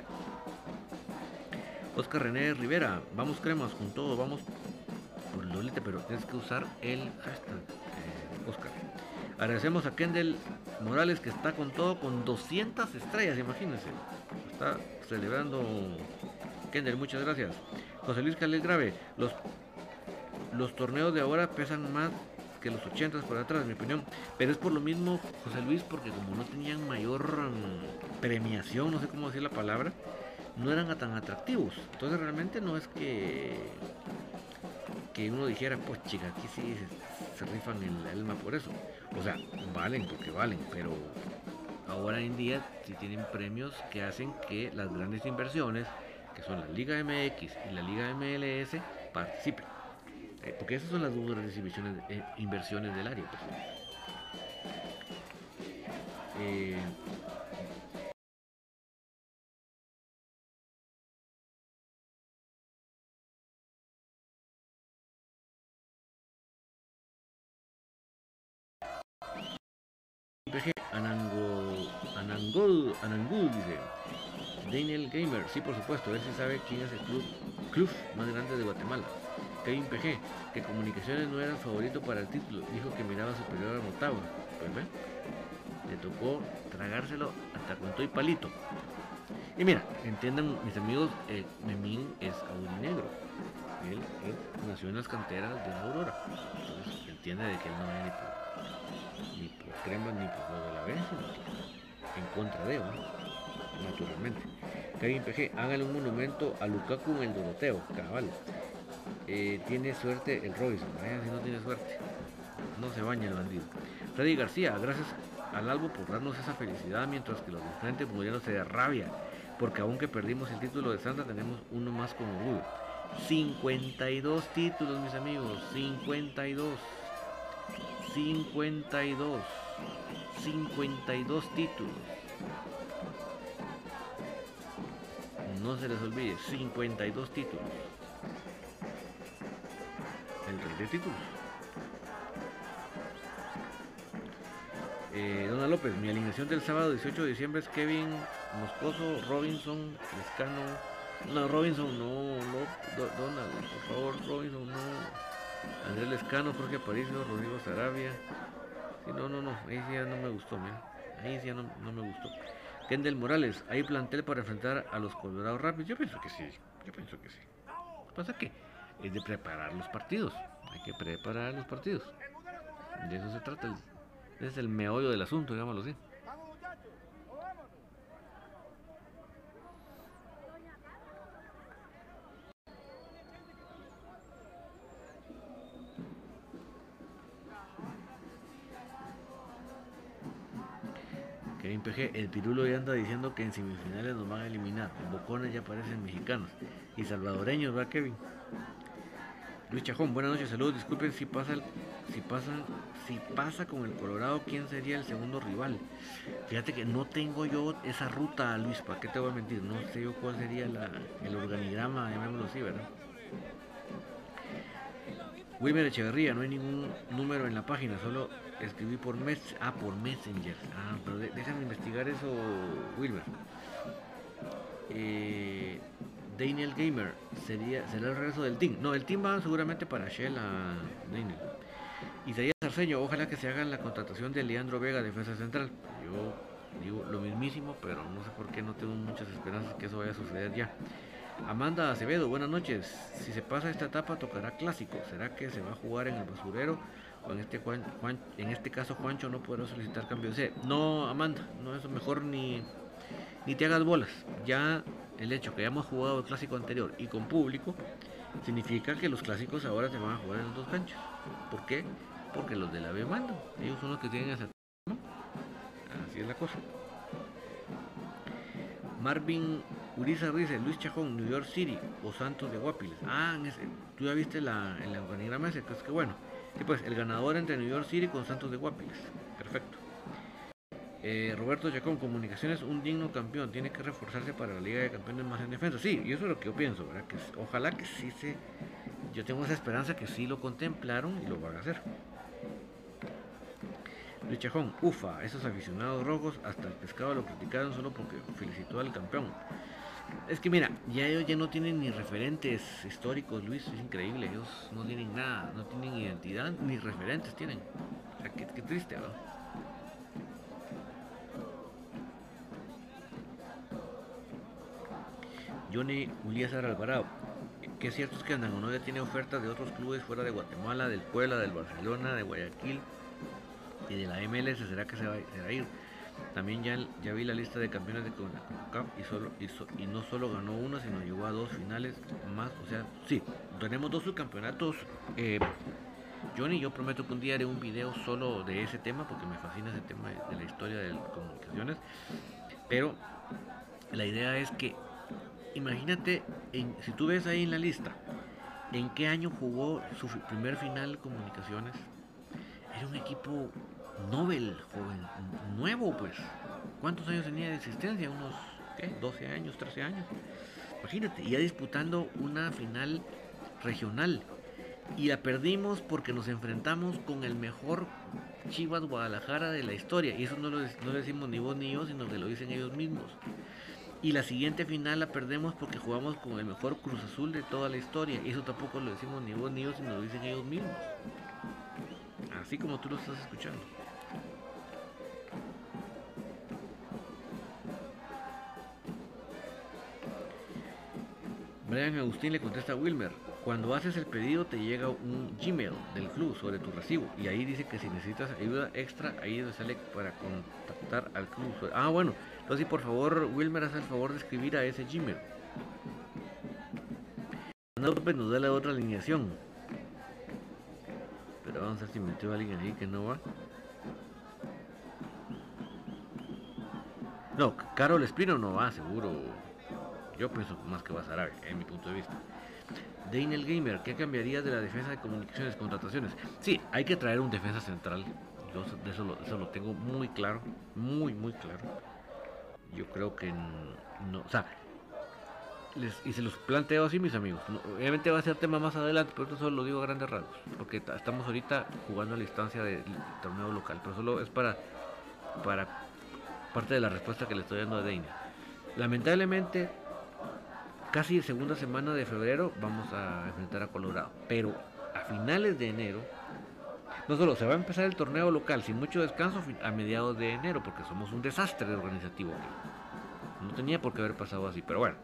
Oscar René Rivera, vamos cremas con todo, vamos por el doblete, pero tienes que usar el hashtag, eh, Oscar. Agradecemos a Kendall Morales que está con todo con 200 estrellas, imagínense. está celebrando Kendall, muchas gracias. José Luis Calés Grave, los, los torneos de ahora pesan más que los 80 por atrás, en mi opinión. Pero es por lo mismo, José Luis, porque como no tenían mayor mm, premiación, no sé cómo decir la palabra, no eran tan atractivos. Entonces realmente no es que que uno dijera, pues chica, aquí sí se, rifan el alma por eso. O sea, valen porque valen, pero ahora en día sí tienen premios que hacen que las grandes inversiones, que son la Liga MX y la Liga MLS, participen. Eh, porque esas son las dos grandes inversiones, eh, inversiones del área. Eh, Anangol, Anangol, dice. Daniel Gamer, sí por supuesto, él sí sabe quién es el club más grande de Guatemala. Kevin PG, que Comunicaciones no era favorito para el título, dijo que miraba superior a Motagua. Pues ve, le tocó tragárselo hasta con todo y palito. Y mira, entiendan mis amigos, eh, Memín es aurinegro. Él, él, nació en las canteras de la Aurora. Entonces entiende de que él no es ni por, ni por crema ni por lo de la vez, en contra de él, naturalmente. Kevin PG, hágale un monumento a Lukaku en el Doroteo, cabal. Eh, tiene suerte el Robinson. Vaya si no tiene suerte. No se baña el bandido. Freddy García, gracias al Albo por darnos esa felicidad mientras que los de frente murieron de rabia. Porque aunque perdimos el título de Santa, tenemos uno más como orgullo. 52 títulos, mis amigos. 52. 52. 52 títulos. No se les olvide, 52 títulos el títulos. Eh, Dona López, mi alineación del sábado 18 de diciembre es Kevin Moscoso, Robinson, Lescano. No, Robinson no, no, Donald, por favor, Robinson no. Andrés Lescano, Jorge Aparicio, Rodrigo Sarabia. no, no, no, ahí sí ya no me gustó, mira. Ahí sí ya no, me gustó. Kendall Morales, ¿hay plantel para enfrentar a los Colorados Rápidos? Yo pienso que sí, yo pienso que sí. Pasa que es de preparar los partidos. Hay que preparar los partidos. De eso se trata. Ese es el meollo del asunto, digámoslo así. Kevin PG, el pirulo ya anda diciendo que en semifinales nos van a eliminar. Bocones ya parecen mexicanos y salvadoreños, ¿va Kevin? Luis Chajón, buenas noches, saludos. Disculpen si pasa, si pasa, si pasa con el Colorado, ¿quién sería el segundo rival? Fíjate que no tengo yo esa ruta, Luis, ¿para qué te voy a mentir? No sé yo cuál sería el organigrama, llamémoslo así, ¿verdad? Wilmer Echeverría, no hay ningún número en la página, solo escribí por mes, ah, por Messenger. Ah, pero déjame investigar eso, Wilmer. Eh, Daniel Gamer sería, será el regreso del team. No, el team va seguramente para Shell a Daniel. Isaías Arceño, ojalá que se haga la contratación de Leandro Vega, defensa central. Yo digo lo mismísimo, pero no sé por qué no tengo muchas esperanzas que eso vaya a suceder ya. Amanda Acevedo, buenas noches. Si se pasa esta etapa tocará clásico. ¿Será que se va a jugar en el basurero? O en este, Juan, en este caso Juancho no podrá solicitar cambio de sede. No, Amanda, no es mejor ni, ni te hagas bolas. Ya el hecho que hayamos jugado el clásico anterior y con público, significa que los clásicos ahora se van a jugar en los dos canchos. ¿Por qué? Porque los de la B mandan. Ellos son los que tienen esa... Así es la cosa. Marvin Uriza dice Luis Chajón, New York City o Santos de Guapiles. Ah, tú ya viste la, el organigrama ese, que es que bueno. Sí, pues el ganador entre New York City con Santos de Guapiles. Perfecto. Eh, Roberto Chacón, Comunicaciones, un digno campeón, tiene que reforzarse para la Liga de Campeones más en defensa. Sí, y eso es lo que yo pienso, ¿verdad? Que ojalá que sí se. Yo tengo esa esperanza que sí lo contemplaron y lo van a hacer. Luis Chajón, ufa, esos aficionados rojos hasta el pescado lo criticaron solo porque felicitó al campeón. Es que mira, ya ellos ya no tienen ni referentes históricos, Luis, es increíble, ellos no tienen nada, no tienen identidad, ni referentes tienen. Qué triste, ¿verdad? Johnny Uliasar Alvarado. Que es cierto es que ya tiene ofertas de otros clubes fuera de Guatemala, del Puebla, del Barcelona, de Guayaquil y de la MLS. ¿Será que se va, a ir? También ya, ya vi la lista de campeones de CONCACAF y, solo, y, no solo ganó uno, sino llegó a dos finales más. O sea, sí, tenemos dos subcampeonatos. Eh, Johnny, yo prometo que un día haré un video solo de ese tema porque me fascina ese tema de, la historia de las comunicaciones. Pero la idea es que, imagínate, si tú ves ahí en la lista, ¿en qué año jugó su primer final comunicaciones? Era un equipo Nobel, joven, nuevo pues. ¿Cuántos años tenía de existencia? Unos, ¿qué? 12 años, 13 años. Imagínate, ya disputando una final regional. Y la perdimos porque nos enfrentamos con el mejor Chivas Guadalajara de la historia. Y eso no lo, no lo decimos ni vos ni yo, sino que lo dicen ellos mismos. Y la siguiente final la perdemos porque jugamos con el mejor Cruz Azul de toda la historia. Y eso tampoco lo decimos ni vos ni yo, sino lo dicen ellos mismos. Así como tú lo estás escuchando. Brian Agustín le contesta a Wilmer, cuando haces el pedido te llega un Gmail del club sobre tu recibo y ahí dice que si necesitas ayuda extra, ahí donde sale para contactar al club. Ah, bueno, entonces por favor Wilmer haz el favor de escribir a ese Gmail. López nos da la otra alineación. Pero vamos a ver si metió a alguien ahí que no va. No, Carol Espino no va, seguro. Yo pienso más que va a Sarabia, en mi punto de vista. Daniel Gamer, ¿qué cambiaría de la defensa de comunicaciones, contrataciones? Sí, hay que traer un defensa central. Yo eso lo, tengo muy claro, muy, muy claro. Yo creo que no, o sea, y se los planteo así, mis amigos. obviamente va a ser tema más adelante, pero esto solo lo digo a grandes rasgos, porque estamos ahorita jugando a la instancia del torneo local, pero solo es para, para parte de la respuesta que le estoy dando a Dana. Lamentablemente, casi segunda semana de febrero vamos a enfrentar a Colorado. Pero a finales de enero, no solo se va a empezar el torneo local sin mucho descanso a mediados de enero, porque somos un desastre organizativo. No tenía por qué haber pasado así, pero bueno.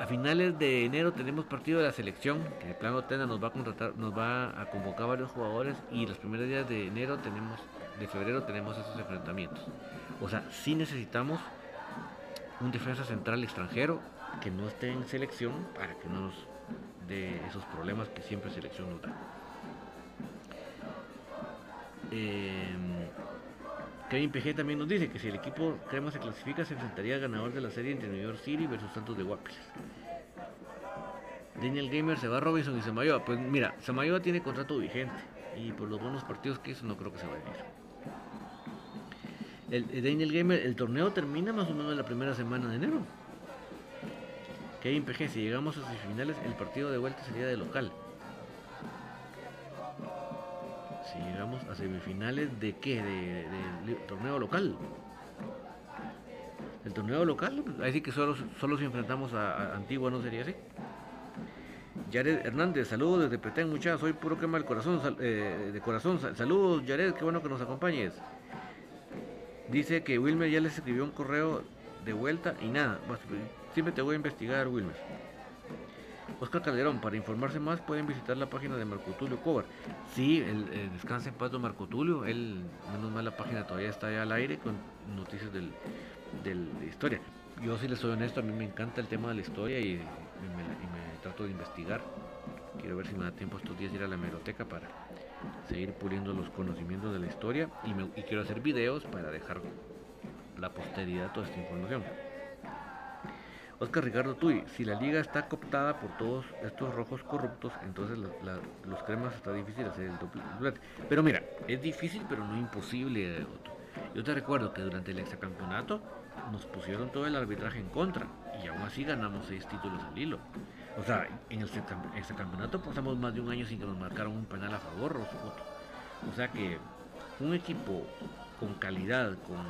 a finales de enero tenemos partido de la selección, que el plano Tena nos va a contratar, a convocar varios jugadores y los primeros días de enero tenemos, de febrero tenemos esos enfrentamientos. O sea, sí necesitamos un defensa central extranjero que no esté en selección para que no nos dé esos problemas que siempre selección nos da. Em, Kevin PG también nos dice que si el equipo Crema se clasifica se enfrentaría al ganador de la serie entre New York City versus Santos de Guapiles. Daniel Gamer se va a Robinson y Samayoa. Pues mira, Samayoa tiene contrato vigente y por los buenos partidos que hizo no creo que se vaya a ir. El, Daniel Gamer, el torneo termina más o menos la primera semana de enero. Kevin PG, si llegamos a semifinales, el partido de vuelta sería de local. Si llegamos a semifinales, ¿de qué? De, torneo local. El torneo local, ahí sí que solo, solo si enfrentamos a, Antigua, ¿no sería así? Yared Hernández, saludos desde Petén, muchachos, soy puro quema del corazón, eh, de corazón, saludos Yared, qué bueno que nos acompañes. Dice que Wilmer ya les escribió un correo de vuelta y nada, Siempre te voy a investigar, Wilmer. Oscar Calderón, para informarse más pueden visitar la página de Marco Tulio Cobar. Sí, el, descansa en paz de Marco Tulio, él, menos mal la página todavía está ahí al aire con noticias del, de historia. Yo sí les soy honesto, a mí me encanta el tema de la historia y, me, trato de investigar. Quiero ver si me da tiempo estos días ir a la hemeroteca para seguir puliendo los conocimientos de la historia y, y quiero hacer videos para dejar la posteridad toda esta información. Oscar Ricardo Tuy, si la liga está cooptada por todos estos rojos corruptos, entonces los cremas está difícil hacer el doble. Pero mira, es difícil pero no imposible. Yo te recuerdo que durante el exacampeonato nos pusieron todo el arbitraje en contra y aún así ganamos seis títulos al hilo. O sea, en el exacampeonato pasamos más de un año sin que nos marcaran un penal a favor, O sea que un equipo con calidad, con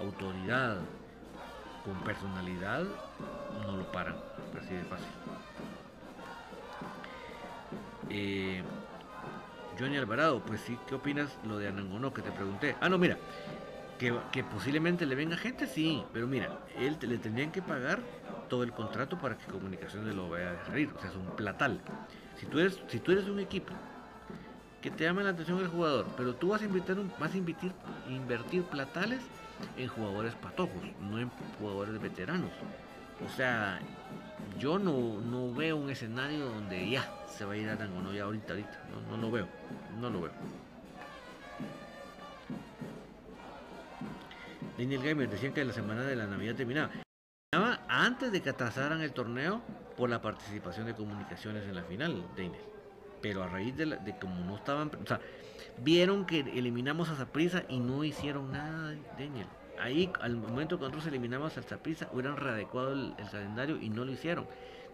autoridad, con personalidad no lo paran, así de fácil. Eh, Johnny Alvarado, pues sí, ¿qué opinas lo de Anangonó que te pregunté? Ah, no, mira, Que, posiblemente le venga gente, sí, pero mira, él le tendrían que pagar todo el contrato para que Comunicaciones lo vaya a salir, o sea, es un platal. Si tú eres, si tú eres un equipo que te llama la atención el jugador, pero tú vas a invertir, vas a invertir, invertir platales en jugadores patojos, no en jugadores veteranos. O sea, yo no, no veo un escenario donde ya se va a ir a Tango, no, ya ahorita, ahorita, no, no lo veo, no lo veo. Daniel Gamer decían que la semana de la Navidad terminaba. Terminaba antes de que atrasaran el torneo por la participación de comunicaciones en la final, Daniel. Pero a raíz de, de como no estaban, o sea, vieron que eliminamos a Zaprisa y no hicieron nada, Daniel. Ahí, al momento que nosotros eliminamos a Zaprisa, hubieran readecuado el, calendario y no lo hicieron.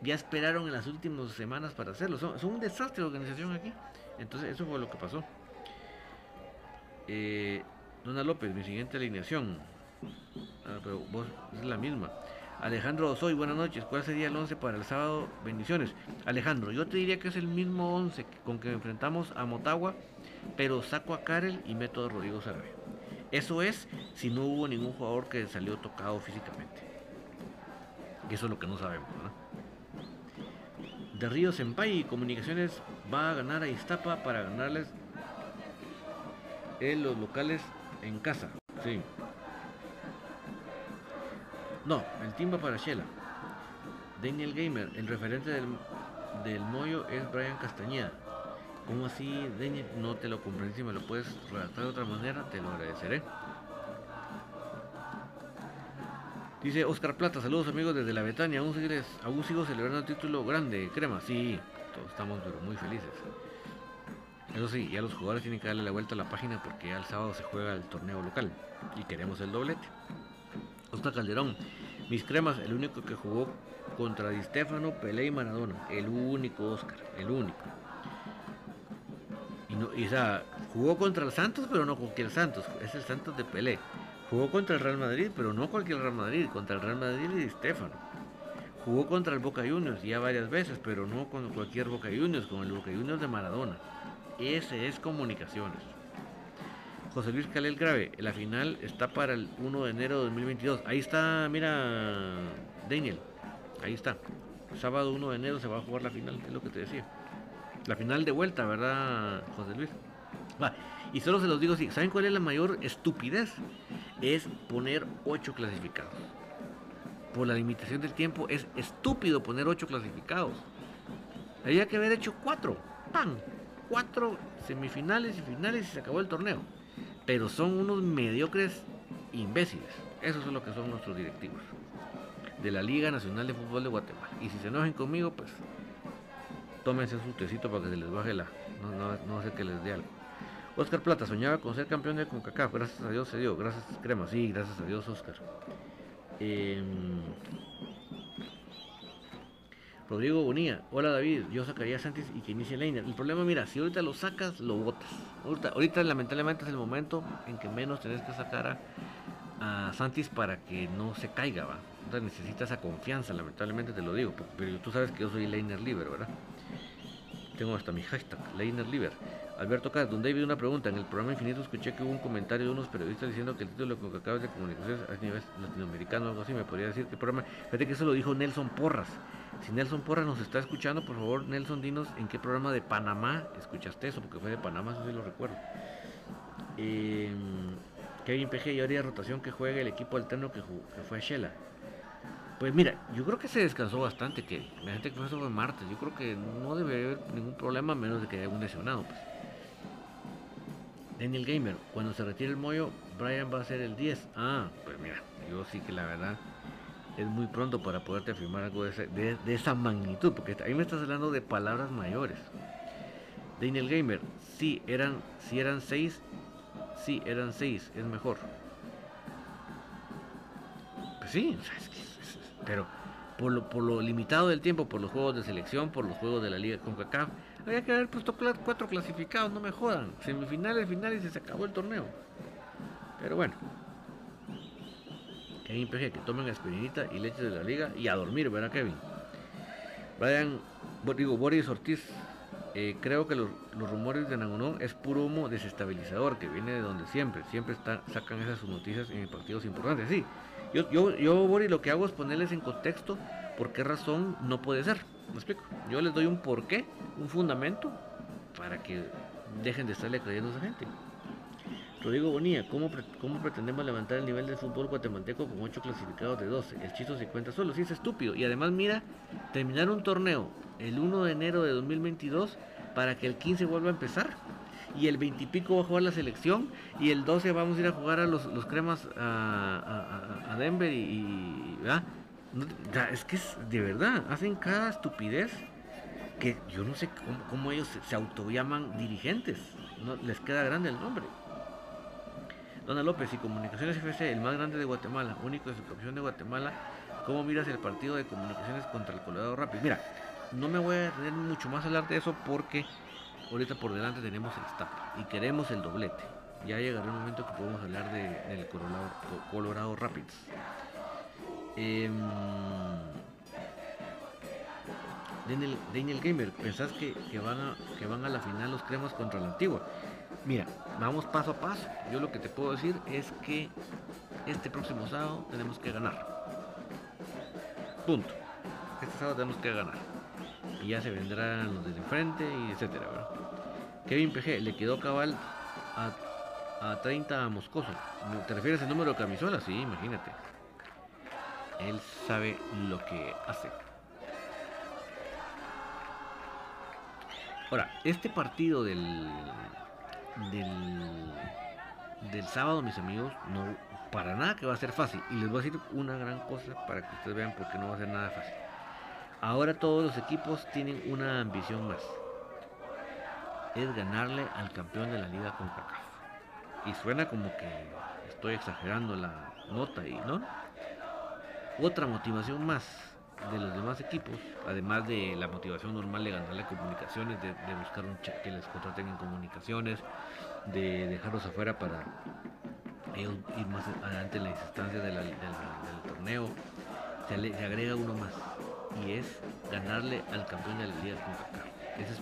Ya esperaron en las últimas semanas para hacerlo. Son, un desastre de organización aquí. Entonces, eso fue lo que pasó. Eh, Dona López, mi siguiente alineación. Ah, pero vos es la misma. Alejandro Osoy, buenas noches. ¿Cuál sería el 11 para el sábado? Bendiciones. Alejandro, yo te diría que es el mismo 11 con que enfrentamos a Motagua, pero saco a Karel y meto a Rodrigo Sarabia. Eso es si no hubo ningún jugador que salió tocado físicamente. Eso es lo que no sabemos. De Río Senpai Comunicaciones va a ganar a Iztapa para ganarles en los locales en casa, sí. No, el timba para Shela. Daniel Gamer, el referente del, del Moyo es Brian Castañeda. ¿Cómo así, Daniel? No te lo comprendí. Si me lo puedes redactar de otra manera, te lo agradeceré. Dice Oscar Plata, saludos amigos desde la Betania. Aún, aún sigo celebrando el título grande, crema. Sí, todos estamos pero muy felices. Eso sí, ya los jugadores tienen que darle la vuelta a la página porque ya el sábado se juega el torneo local y queremos el doblete. Oscar Calderón, mis cremas, el único que jugó contra Di Stefano, Pelé y Maradona. El único Oscar, el único. No, y o jugó contra el Santos, pero no cualquier Santos, es el Santos de Pelé. Jugó contra el Real Madrid, pero no cualquier Real Madrid, contra el Real Madrid y Stefano. Jugó contra el Boca Juniors ya varias veces, pero no con cualquier Boca Juniors, con el Boca Juniors de Maradona. Ese es Comunicaciones. José Luis Calel Grave, la final está para el 1 de enero de 2022. Ahí está, mira, Daniel. Ahí está. Sábado 1 de enero se va a jugar la final, es lo que te decía. La final de vuelta, ¿verdad, José Luis? y solo se los digo así, ¿saben cuál es la mayor estupidez? Es poner 8 clasificados. Por la limitación del tiempo es estúpido poner 8 clasificados. Había que haber hecho 4. ¡Pam! cuatro semifinales y finales y se acabó el torneo. Pero son unos mediocres imbéciles. Eso es lo que son nuestros directivos de la Liga Nacional de Fútbol de Guatemala. Y si se enojen conmigo, pues tómense su tecito para que se les baje la. No, no, no sé que les dé algo. Oscar Plata soñaba con ser campeón de CONCACAF. Gracias a Dios se dio. Gracias, Crema. Sí, gracias a Dios, Oscar. Eh, Rodrigo Bonilla, hola David, yo sacaría a Santis y que inicie Leiner. El problema, mira, si ahorita lo sacas, lo botas. Ahorita, lamentablemente es el momento en que menos tenés que sacar a, Santis para que no se caiga, va. Entonces necesitas esa confianza, lamentablemente te lo digo, pero tú sabes que yo soy Leiner Liber, ¿verdad? Tengo hasta mi hashtag, Leiner Liber. Alberto Cas, donde David, una pregunta. En el programa Infinito escuché que hubo un comentario de unos periodistas diciendo que el título de acabas de comunicaciones a nivel latinoamericano o algo así. Me podría decir el programa. Fíjate que eso lo dijo Nelson Porras. Si Nelson Porras nos está escuchando, por favor, Nelson, dinos en qué programa de Panamá escuchaste eso, porque fue de Panamá, eso sí lo recuerdo. Eh, Kevin PG, y haría rotación que juegue el equipo alterno que, que fue a Shela. Pues mira, yo creo que se descansó bastante, que la gente que fue sobre martes, yo creo que no debe haber ningún problema menos de que haya un lesionado. Pues. Daniel Gamer, cuando se retire el mollo, Brian va a ser el 10. Ah, pues mira, yo sí que la verdad es muy pronto para poderte afirmar algo de, esa magnitud, porque ahí me estás hablando de palabras mayores. Daniel Gamer, sí eran, si eran 6, sí eran 6, es mejor. Pues sí, pero por lo, por lo limitado del tiempo, por los juegos de selección, por los juegos de la Liga con CACAF, había que haber puesto cuatro clasificados, no me jodan. Semifinales, finales y se acabó el torneo. Pero bueno. Kevin PG, que tomen aspirinita y leche de la liga y a dormir, ¿verdad, Kevin? Brian, digo, Boris Ortiz Eh, creo que los, rumores de Nangonó es puro humo desestabilizador que viene de donde siempre, siempre está, sacan esas noticias en partidos importantes. Sí, yo, yo, yo, Boris, lo que hago es ponerles en contexto por qué razón no puede ser. ¿Me explico? Yo les doy un porqué, un fundamento, para que dejen de estarle creyendo a esa gente. Rodrigo Bonilla, ¿cómo, ¿cómo, pretendemos levantar el nivel del fútbol guatemalteco con 8 clasificados de 12? El chisto se cuenta solo, sí es estúpido. Y además, mira, terminar un torneo el 1 de enero de 2022 para que el 15 vuelva a empezar. Y el 20 y pico va a jugar la selección. Y el 12 vamos a ir a jugar a los, cremas a, Denver. Y, es que es de verdad, hacen cada estupidez que yo no sé cómo, ellos se, se autollaman dirigentes. Les queda grande el nombre. Dona López y Comunicaciones FC, el más grande de Guatemala, único de su capción de Guatemala. ¿Cómo miras el partido de comunicaciones contra el Colorado Rápido? Mira, no me voy a tener mucho más a hablar de eso porque ahorita por delante tenemos el stop y queremos el doblete. Ya llegará un momento que podemos hablar de, del Colorado, Colorado Rapids. Em, Daniel, Gamer, ¿pensás que, van a, que van a la final los cremas contra la antigua? Mira, vamos paso a paso. Yo lo que te puedo decir es que este próximo sábado tenemos que ganar. Punto. Este sábado tenemos que ganar. Y ya se vendrán los de enfrente y etcétera, Kevin PG le quedó cabal a, a 30 a Moscoso. ¿Te refieres al número de camisolas? Sí, imagínate. Él sabe lo que hace. Ahora, este partido del del, del sábado, mis amigos, no para nada que va a ser fácil. Y les voy a decir una gran cosa para que ustedes vean por qué no va a ser nada fácil. Ahora todos los equipos tienen una ambición más. Es ganarle al campeón de la liga con CACAF. Y suena como que estoy exagerando la nota y no. Otra motivación más de los demás equipos, además de la motivación normal de ganarle comunicaciones, de, buscar un cheque que les contraten en comunicaciones, de dejarlos afuera para ellos ir más adelante en las instancias del torneo, se, agrega uno más y es ganarle al campeón de la liga con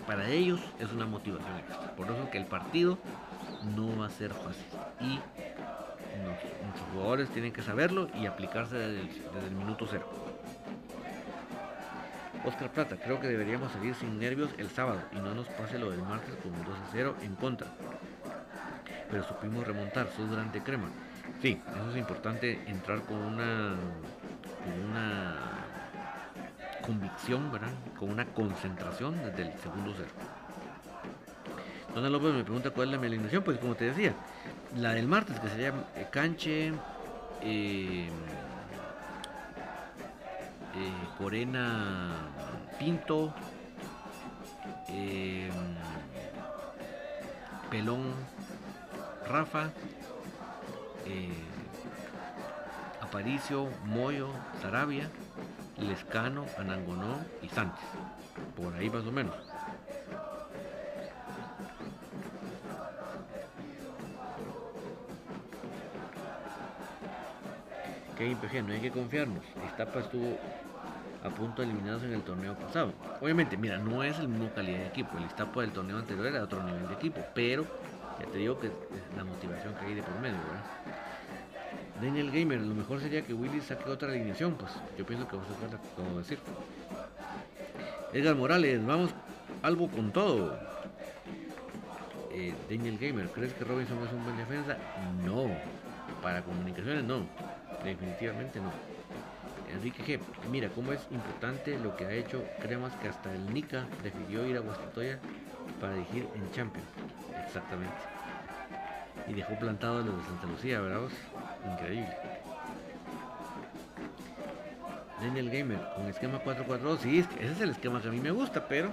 Para ellos es una motivación. Por eso que el partido no va a ser fácil y nuestros jugadores tienen que saberlo y aplicarse desde el minuto cero. Oscar Plata, creo que deberíamos salir sin nervios el sábado y no nos pase lo del martes con un 2 a 0 en contra. Pero supimos remontar, sos durante crema. Sí, eso es importante, entrar con una, con una convicción, ¿verdad? Con una concentración desde el segundo cero. Dona López me pregunta cuál es la alineación, pues como te decía, la del martes que sería eh, Canche, eh, eh, Corena Pinto, eh, Pelón Rafa, Aparicio, Moyo, Sarabia, Lescano, Anangonó y Sánchez. Por ahí más o menos. Que IPG, no hay que confiarnos. Estapa estuvo a punto de eliminados en el torneo pasado. Obviamente, mira, no es el mismo calidad de equipo. El Iztapa del torneo anterior era otro nivel de equipo, pero ya te digo que es la motivación que hay de por medio, ¿verdad? Daniel Gamer, lo mejor sería que Willy saque otra alineación, pues yo pienso que va a ser como decir. Edgar Morales, vamos algo con todo. Eh, Daniel Gamer, ¿crees que Robinson es un buen defensa? No, para comunicaciones no, definitivamente no. Enrique G. Mira cómo es importante lo que ha hecho Cremas que hasta el Nica decidió ir a Guastatoya para dirigir en Champions. Exactamente. Y dejó plantado a los de Santa Lucía, ¿verdad? Increíble. Daniel Gamer con esquema 4-4-2. Sí, ese es el esquema que a mí me gusta, pero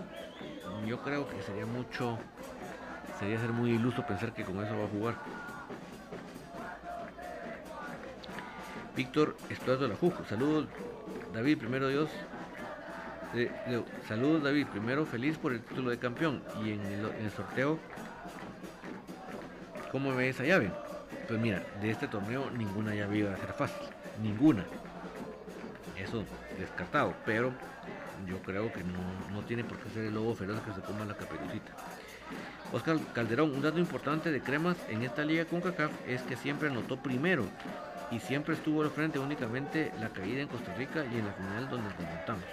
yo creo que sería mucho. Sería ser muy iluso pensar que con eso va a jugar. Víctor Estuardo Lajujo. Saludos, David, primero Dios. Saludos, David. Primero, feliz por el título de campeón. Y en el, sorteo, ¿cómo ves esa llave? Pues mira, de este torneo ninguna llave iba a ser fácil. Ninguna. Eso descartado. Pero yo creo que no, no tiene por qué ser el lobo feroz que se coma la caperucita. Oscar Calderón, un dato importante de Cremas en esta liga con CACAF es que siempre anotó primero y siempre estuvo al frente únicamente la caída en Costa Rica y en la final donde remontamos.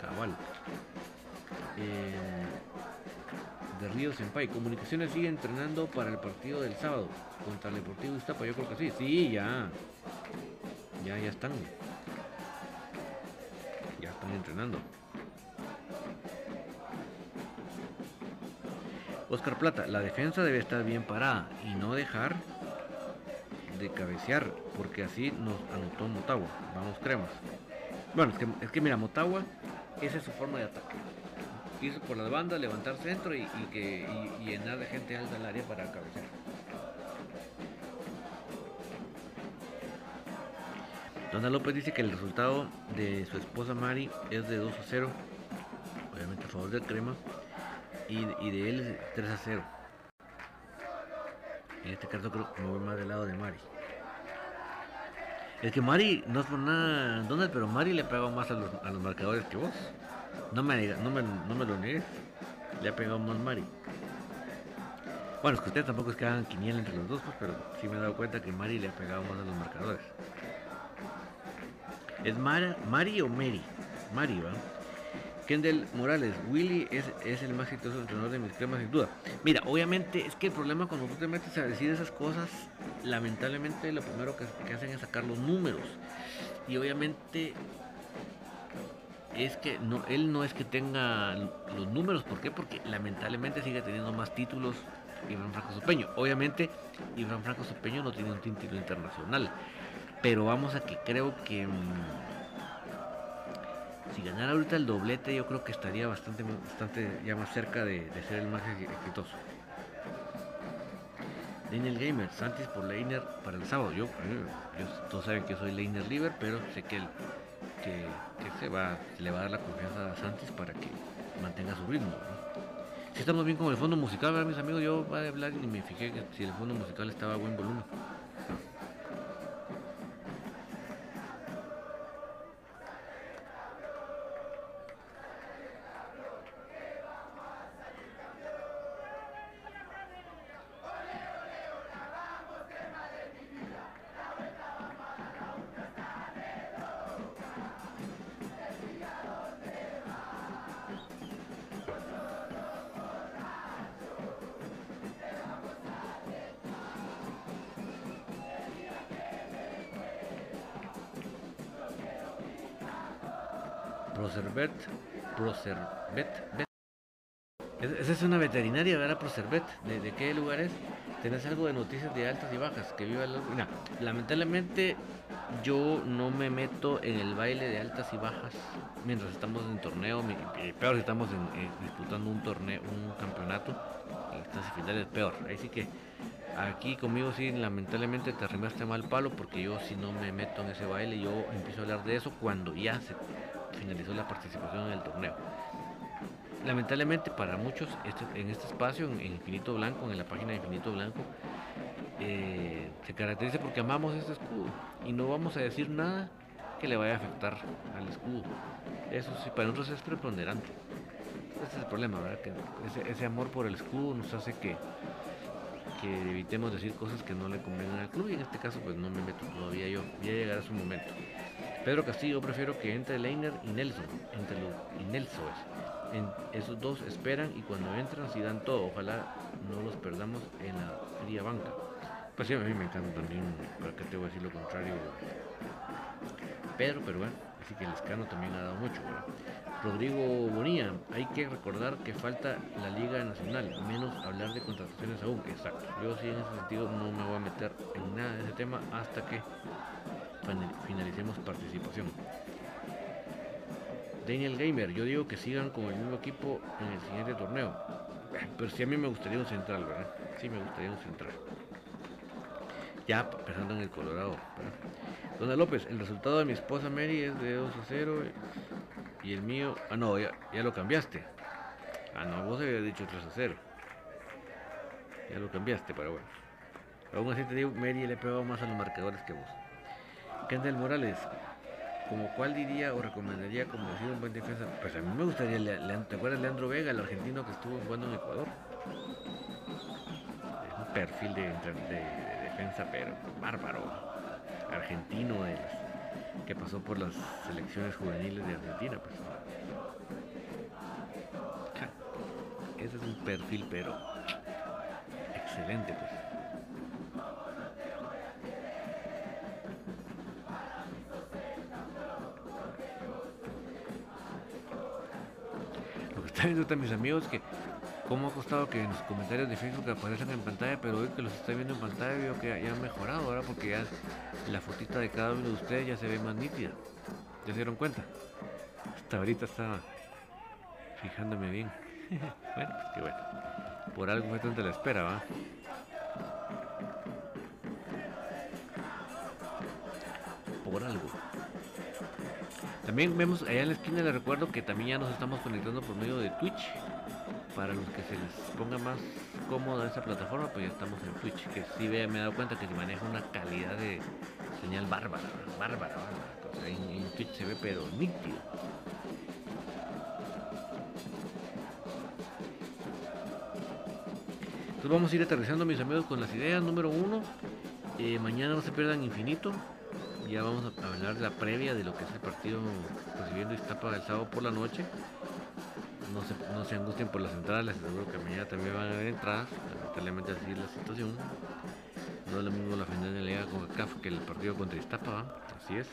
Cabal. Eh, de Río Senpai, Comunicaciones sigue entrenando para el partido del sábado contra el Deportivo Iztapa, yo creo que sí. Sí, ya. Ya, ya están. Ya están entrenando. Oscar Plata, la defensa debe estar bien parada y no dejar de cabecear, porque así nos anotó Motagua. Vamos, cremas. Bueno, es que mira, Motagua, esa es su forma de ataque. Irse por las bandas, levantar centro y, que, y, y llenar de gente alta el área para cabecear. Dona López dice que el resultado de su esposa Mari es de 2 a 0, obviamente a favor del crema, y, de él es 3 a 0. En este caso creo que me voy más del lado de Mari. Es que Mari, no es por nada, Donald, pero Mari le ha pegado más a los, a los marcadores que vos. No me, diga- no, me, no me lo niegues. Le ha pegado más Mari. Bueno, es que ustedes tampoco es que hagan quiniela entre los dos, pues, pero sí me he dado cuenta que Mari le ha pegado más a los marcadores. ¿Es Mara, Mari o Mary? Mari, ¿va? Kendall Morales, Willy es, es el más exitoso entrenador de mis cremas sin duda. Mira, obviamente es que el problema cuando tú te metes a decir esas cosas, lamentablemente lo primero que, que hacen es sacar los números. Y obviamente es que no, él no es que tenga los números, ¿por qué? Porque lamentablemente sigue teniendo más títulos Iván Franco Sopeño. Obviamente Iván Franco Sopeño no tiene un título internacional, pero vamos a que creo que... mm, si ganara ahorita el doblete, yo creo que estaría bastante, bastante ya más cerca de, ser el más ex- exitoso. Daniel Gamer, Santis por Leiner para el sábado. Yo, eh, todos saben que soy Leiner Liver, pero sé que, el- que, se va, le va a dar la confianza a Santis para que mantenga su ritmo. Si estamos bien con el fondo musical, ¿verdad, mis amigos, yo voy a hablar y me fijé que si el fondo musical estaba a buen volumen. ¿Verdad? Procervet. ¿De, de qué lugar es? ¿Tenés algo de noticias de altas y bajas? Que viva. Mira, lamentablemente yo no me meto en el baile de altas y bajas mientras estamos en torneo, peor si estamos en- disputando un torneo, un campeonato, estas finales peor. Ahí sí que aquí conmigo sí lamentablemente te arrimaste mal palo porque yo si no me meto en ese baile, yo empiezo a hablar de eso cuando ya se finalizó la participación en el torneo. Lamentablemente para muchos este- en este espacio, en, Infinito Blanco, en la página de Infinito Blanco, eh, se caracteriza porque amamos este escudo y no vamos a decir nada que le vaya a afectar al escudo. Eso sí, para nosotros es preponderante. Ese es el problema, ¿verdad? Que ese, amor por el escudo nos hace que, que evitemos decir cosas que no le convengan al club y en este caso pues no me meto todavía yo, ya llegará su momento. Pedro Castillo, prefiero que entre Leiner y Nelson, entre los, y Nelson. Esos dos esperan y cuando entran si dan todo, ojalá no los perdamos en la fría banca. Pues sí, a mí me encanta también, para qué te voy a decir lo contrario, Pedro, pero bueno, así que el escano también ha dado mucho. Rodrigo Bonilla, hay que recordar que falta la Liga Nacional, menos hablar de contrataciones aún, exacto. Yo sí en ese sentido no me voy a meter en nada de ese tema hasta que final- finalicemos participación. Daniel Gamer, yo digo que sigan con el mismo equipo en el siguiente torneo. Pero sí a mí me gustaría un central, ¿verdad? Sí me gustaría un central. Ya pensando en el Colorado, ¿verdad? Dona López, el resultado de mi esposa Mary es de 2 a 0 y el mío... Ah, no, ya, lo cambiaste. Ah, no, vos habías dicho 3 a 0. Ya lo cambiaste, pero bueno. Aún así te digo, Mary le pegó más a los marcadores que vos. Kendall Morales, como cuál diría o recomendaría como decir un buen defensa. Pues a mí me gustaría, ¿te acuerdas de Leandro Vega, el argentino que estuvo jugando en Ecuador? Es un perfil de, defensa, pero bárbaro. Argentino que pasó por las selecciones juveniles de Argentina, pues. Ese es un perfil, pero excelente, pues. Están viendo mis amigos que cómo ha costado que en los comentarios de Facebook aparezcan en pantalla, pero hoy que los estoy viendo en pantalla veo que ya han mejorado ahora porque ya la fotita de cada uno de ustedes ya se ve más nítida. ¿Ya se dieron cuenta? Hasta ahorita estaba fijándome bien. bueno, pues que bueno. Por algo fue tanta la espera, ¿va? También vemos allá en la esquina, les recuerdo que también ya nos estamos conectando por medio de Twitch. Para los que se les ponga más cómoda esa plataforma, pues ya estamos en Twitch. Que sí me he dado cuenta que se maneja una calidad de señal bárbara, bárbara, bárbara. en, Twitch se ve pero nítido. vamos a ir aterrizando mis amigos con las ideas. Número uno, eh, mañana no se pierdan infinito. Ya vamos a hablar de la previa de lo que es el partido recibiendo Iztapa el sábado por la noche. No se, no se angustien por las entradas, les aseguro que mañana también van a haber entradas. Lamentablemente así es la situación. No es lo mismo la final de la Liga con CAF que el partido contra Iztapa, así es.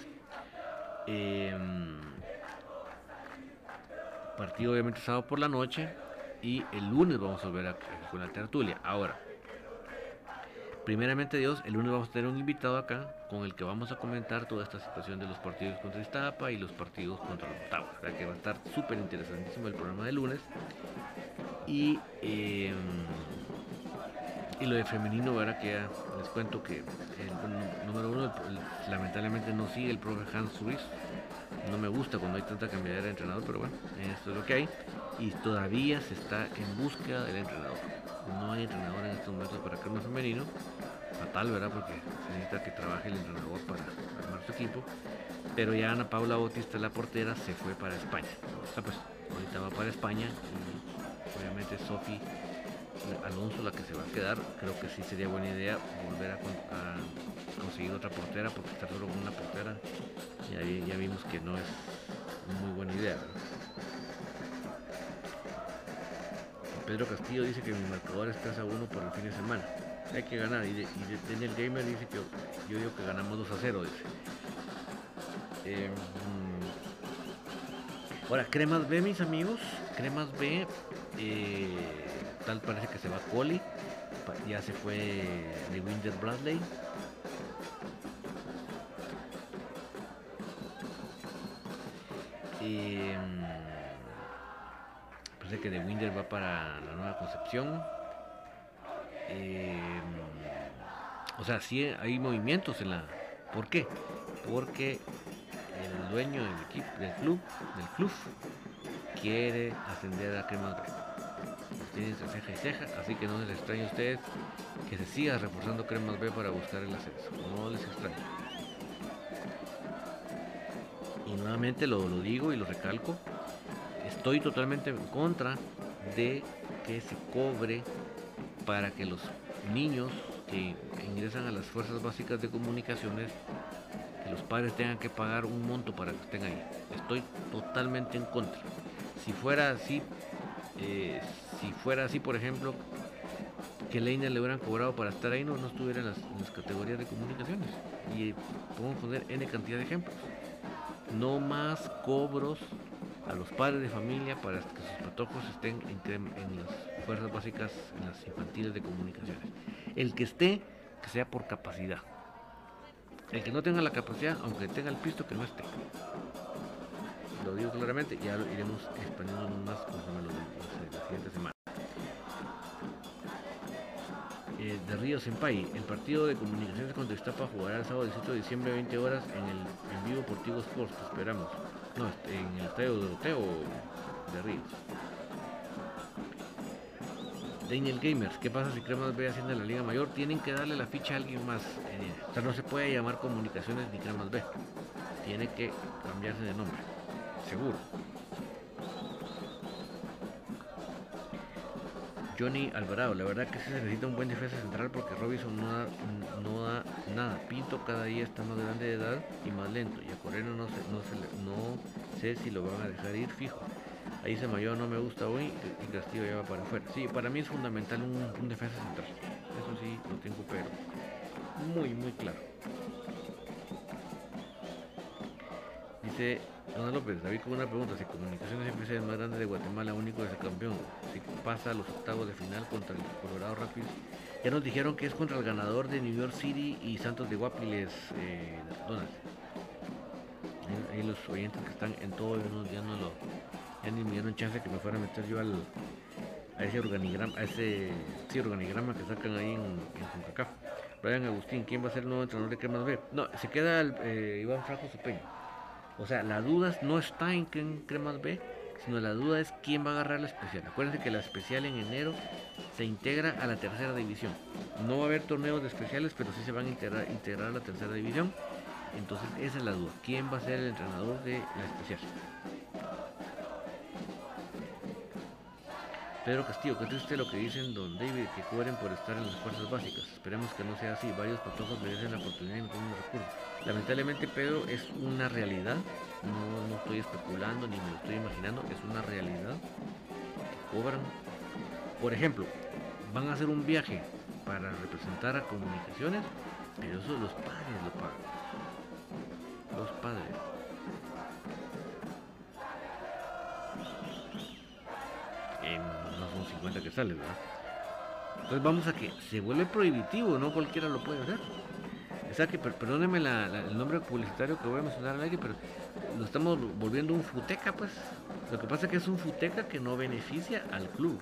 Em, partido obviamente sábado por la noche y el lunes vamos a volver a, con la tertulia. Ahora, primeramente Dios, el lunes vamos a tener un invitado acá con el que vamos a comentar toda esta situación de los partidos contra Iztapa y los partidos contra los Octavos. O sea que va a estar súper interesantísimo el programa de lunes. Y, em, y lo de femenino, ahora que ya les cuento que el, número uno, lamentablemente no sigue el profe Hans Ruiz. No me gusta cuando hay tanta cambiadera de entrenador, pero bueno, esto es lo que hay y todavía se está en búsqueda del entrenador. No hay entrenador en estos momentos para crema femenino. Fatal, ¿verdad? Porque se necesita que trabaje el entrenador para armar su equipo. Pero ya Ana Paula Bautista, la portera, se fue para España. O pues ahorita va para España y obviamente Sofi Alonso la que se va a quedar. Creo que sí sería buena idea volver a, conseguir otra portera porque estar solo con una portera ya, ya vimos que no es muy buena idea. Pedro Castillo dice que mi marcador es 3 a 1 por el fin de semana. Hay que ganar. Y, Daniel Gamer dice que yo digo que ganamos 2 a 0. Dice. Eh, mm. ahora, Cremas B, mis amigos. Cremas B. Eh, tal parece que se va Coli. Ya se fue de Winder Bradley. Que de Winder va para la nueva concepción. Em, o sea, sí hay movimientos en la. ¿Por qué? Porque el dueño del equipo, del club, del club, quiere ascender a Cremas B. Tienen ceja y ceja, así que no les extrañe a ustedes que se siga reforzando Cremas B para buscar el ascenso. No les extraña. Y nuevamente lo digo y lo recalco, estoy totalmente en contra de que se cobre para que los niños que ingresan a las fuerzas básicas de comunicaciones, que los padres tengan que pagar un monto para que estén ahí. Estoy totalmente en contra. Si fuera así, eh, si fuera así, por ejemplo, que Leina le hubieran cobrado para estar ahí, no, no estuviera en las, categorías de comunicaciones. Y podemos poner N cantidad de ejemplos. No más cobros a los padres de familia para que sus patojos estén en, las fuerzas básicas, en las infantiles de comunicaciones. El que esté, que sea por capacidad. El que no tenga la capacidad, aunque tenga el pisto, que no esté. Lo digo claramente, ya lo iremos expandiendo más conforme la siguiente semana. Eh, de Río Senpai, el partido de comunicaciones contra Iztapa jugará el sábado 18 de diciembre 20 horas en el en vivo Portivo Sports, esperamos. No, en el estadio Doroteo de Ríos. Daniel Gamers, ¿qué pasa si Cremas B haciendo la Liga Mayor? Tienen que darle la ficha a alguien más. Eh, o sea, no se puede llamar comunicaciones ni Cremas B. tiene que cambiarse de nombre. Seguro. Johnny Alvarado, la verdad que se necesita un buen defensa central porque Robinson no da, nada. Pinto cada día está más grande de edad y más lento. Y a Coreno no sé, no, no sé si lo van a dejar ir fijo. Ahí se mayor no me gusta hoy y Castillo ya va para afuera. Sí, para mí es fundamental un, un defensa central. Eso sí, lo tengo pero muy, muy claro. Dice Ana López, David con una pregunta, si Comunicaciones siempre es el más grande de Guatemala, único de ese campeón, si pasa a los octavos de final contra el Colorado Rapids, ya nos dijeron que es contra el ganador de New York City y Santos de Guapiles, eh, Donald. Ahí, los oyentes que están en todo, ya no lo, ya me dieron chance que me fuera a meter yo al, a ese organigrama, a ese organigrama que sacan ahí en, en CONCACAF. Brian Agustín, ¿quién va a ser el nuevo entrenador de Cremas B? No, se queda el, eh, Iván Franco Supeño. O sea, la duda no está en Cremas B, sino la duda es quién va a agarrar la especial. Acuérdense que la especial en enero se integra a la tercera división. No va a haber torneos de especiales, pero sí se van a integrar, integrar a la tercera división. Entonces esa es la duda. ¿Quién va a ser el entrenador de la especial? Pedro Castillo, que triste lo que dicen Don David, que cubren por estar en las fuerzas básicas. Esperemos que no sea así. Varios patojos merecen la oportunidad y no tienen recursos. Lamentablemente, Pedro, es una realidad. No, no estoy especulando ni me lo estoy imaginando. Es una realidad. Cobran. Por ejemplo, van a hacer un viaje para representar a comunicaciones, pero eso los padres lo pagan. Los padres. Que sale, ¿verdad? Entonces vamos a que se vuelve prohibitivo, no cualquiera lo puede hacer. O sea que, perdóneme el nombre publicitario que voy a mencionar al aire, pero lo estamos volviendo un futeca, pues. Lo que pasa es que es un futeca que no beneficia al club,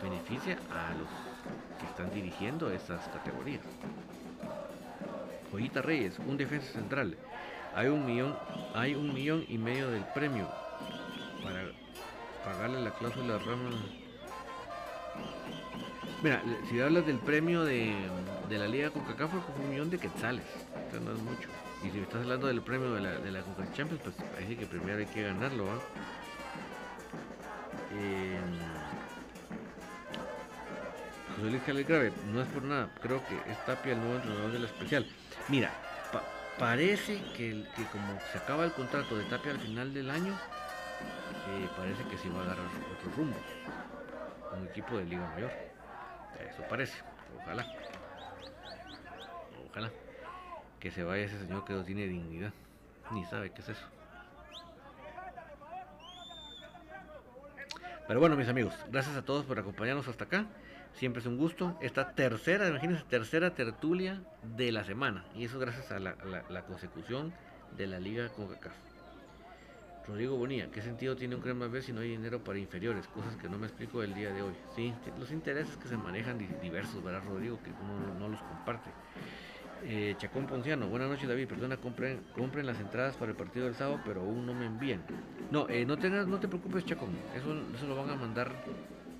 beneficia a los que están dirigiendo estas categorías. Joyita Reyes, un defensa central. Hay un millón, hay un millón y medio del premio para pagarle la cláusula rama Mira, si hablas del premio de, la Liga Coca-Cola fue un millón de quetzales. no es mucho. Y si estás hablando del premio de la, de la Coca Champions, pues parece que primero hay que ganarlo, ¿ah? Eh, José Luis Caleb Grave, no es por nada, creo que es Tapia el nuevo entrenador de la especial. Mira, parece que, como se acaba el contrato de Tapia al final del año, eh, parece que se va a agarrar otro rumbo. Un equipo de Liga Mayor. Eso parece. Ojalá. Ojalá. Que se vaya ese señor que no tiene dignidad. Ni sabe qué es eso. Pero bueno, mis amigos, gracias a todos por acompañarnos hasta acá. Siempre es un gusto. Esta tercera, imagínense, tercera tertulia de la semana. Y eso gracias a la, consecución de la Liga con CACAF. Rodrigo Bonilla, ¿qué sentido tiene un crema B si no hay dinero para inferiores? Cosas que no me explico el día de hoy. Sí, los intereses que se manejan diversos, ¿verdad, Rodrigo? Que uno no los comparte. Eh, Chacón Ponciano, buenas noches David, perdona, compren, compren las entradas para el partido del sábado, pero aún no me envían. No, eh, no, tengas, no te preocupes Chacón, eso, eso lo van a mandar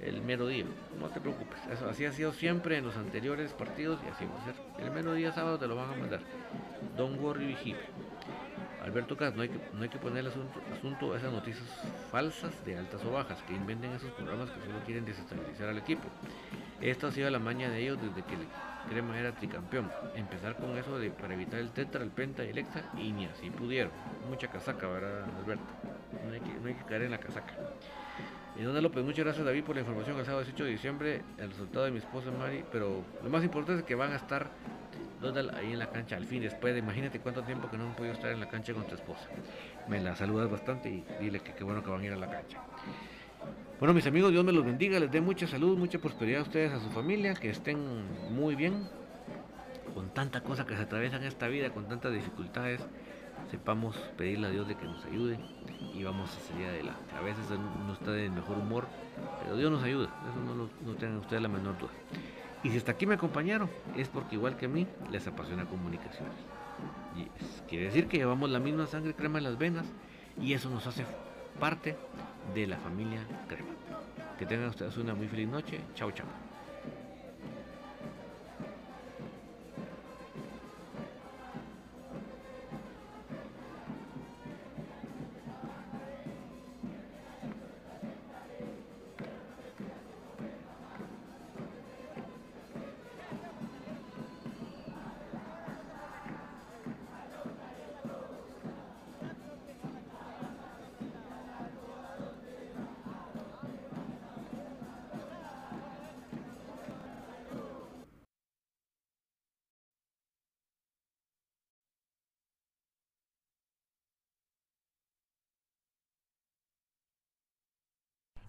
el mero día, no te preocupes, eso así ha sido siempre en los anteriores partidos y así va a ser. El mero día sábado te lo van a mandar. Don worry, Alberto Cas, no hay que, no hay que poner asunto, asunto a esas noticias falsas de altas o bajas que inventen esos programas que solo quieren desestabilizar al equipo. Esta ha sido la maña de ellos desde que el Crema era tricampeón. Empezar con eso de, para evitar el tetra, el penta y el exa y ni así pudieron. Mucha casaca, ¿verdad, Alberto? No hay que, no hay que caer en la casaca. Dona López, muchas gracias David por la información el sábado 18 de diciembre, el resultado de mi esposa Mari, pero lo más importante es que van a estar ahí en la cancha al fin, después de imagínate cuánto tiempo que no han podido estar en la cancha con tu esposa. Me la saludas bastante y dile que qué bueno que van a ir a la cancha. Bueno, mis amigos, Dios me los bendiga, les dé mucha salud, mucha prosperidad a ustedes, a su familia, que estén muy bien, con tanta cosa que se atraviesa en esta vida, con tantas dificultades, sepamos pedirle a Dios de que nos ayude y vamos a salir adelante. A veces no está de mejor humor, pero Dios nos ayuda, eso no, no tengan ustedes la menor duda. Y si hasta aquí me acompañaron, es porque igual que a mí, les apasiona comunicaciones. Y quiere decir que llevamos la misma sangre crema en las venas y eso nos hace parte de la familia crema. Que tengan ustedes una muy feliz noche. Chao, chao.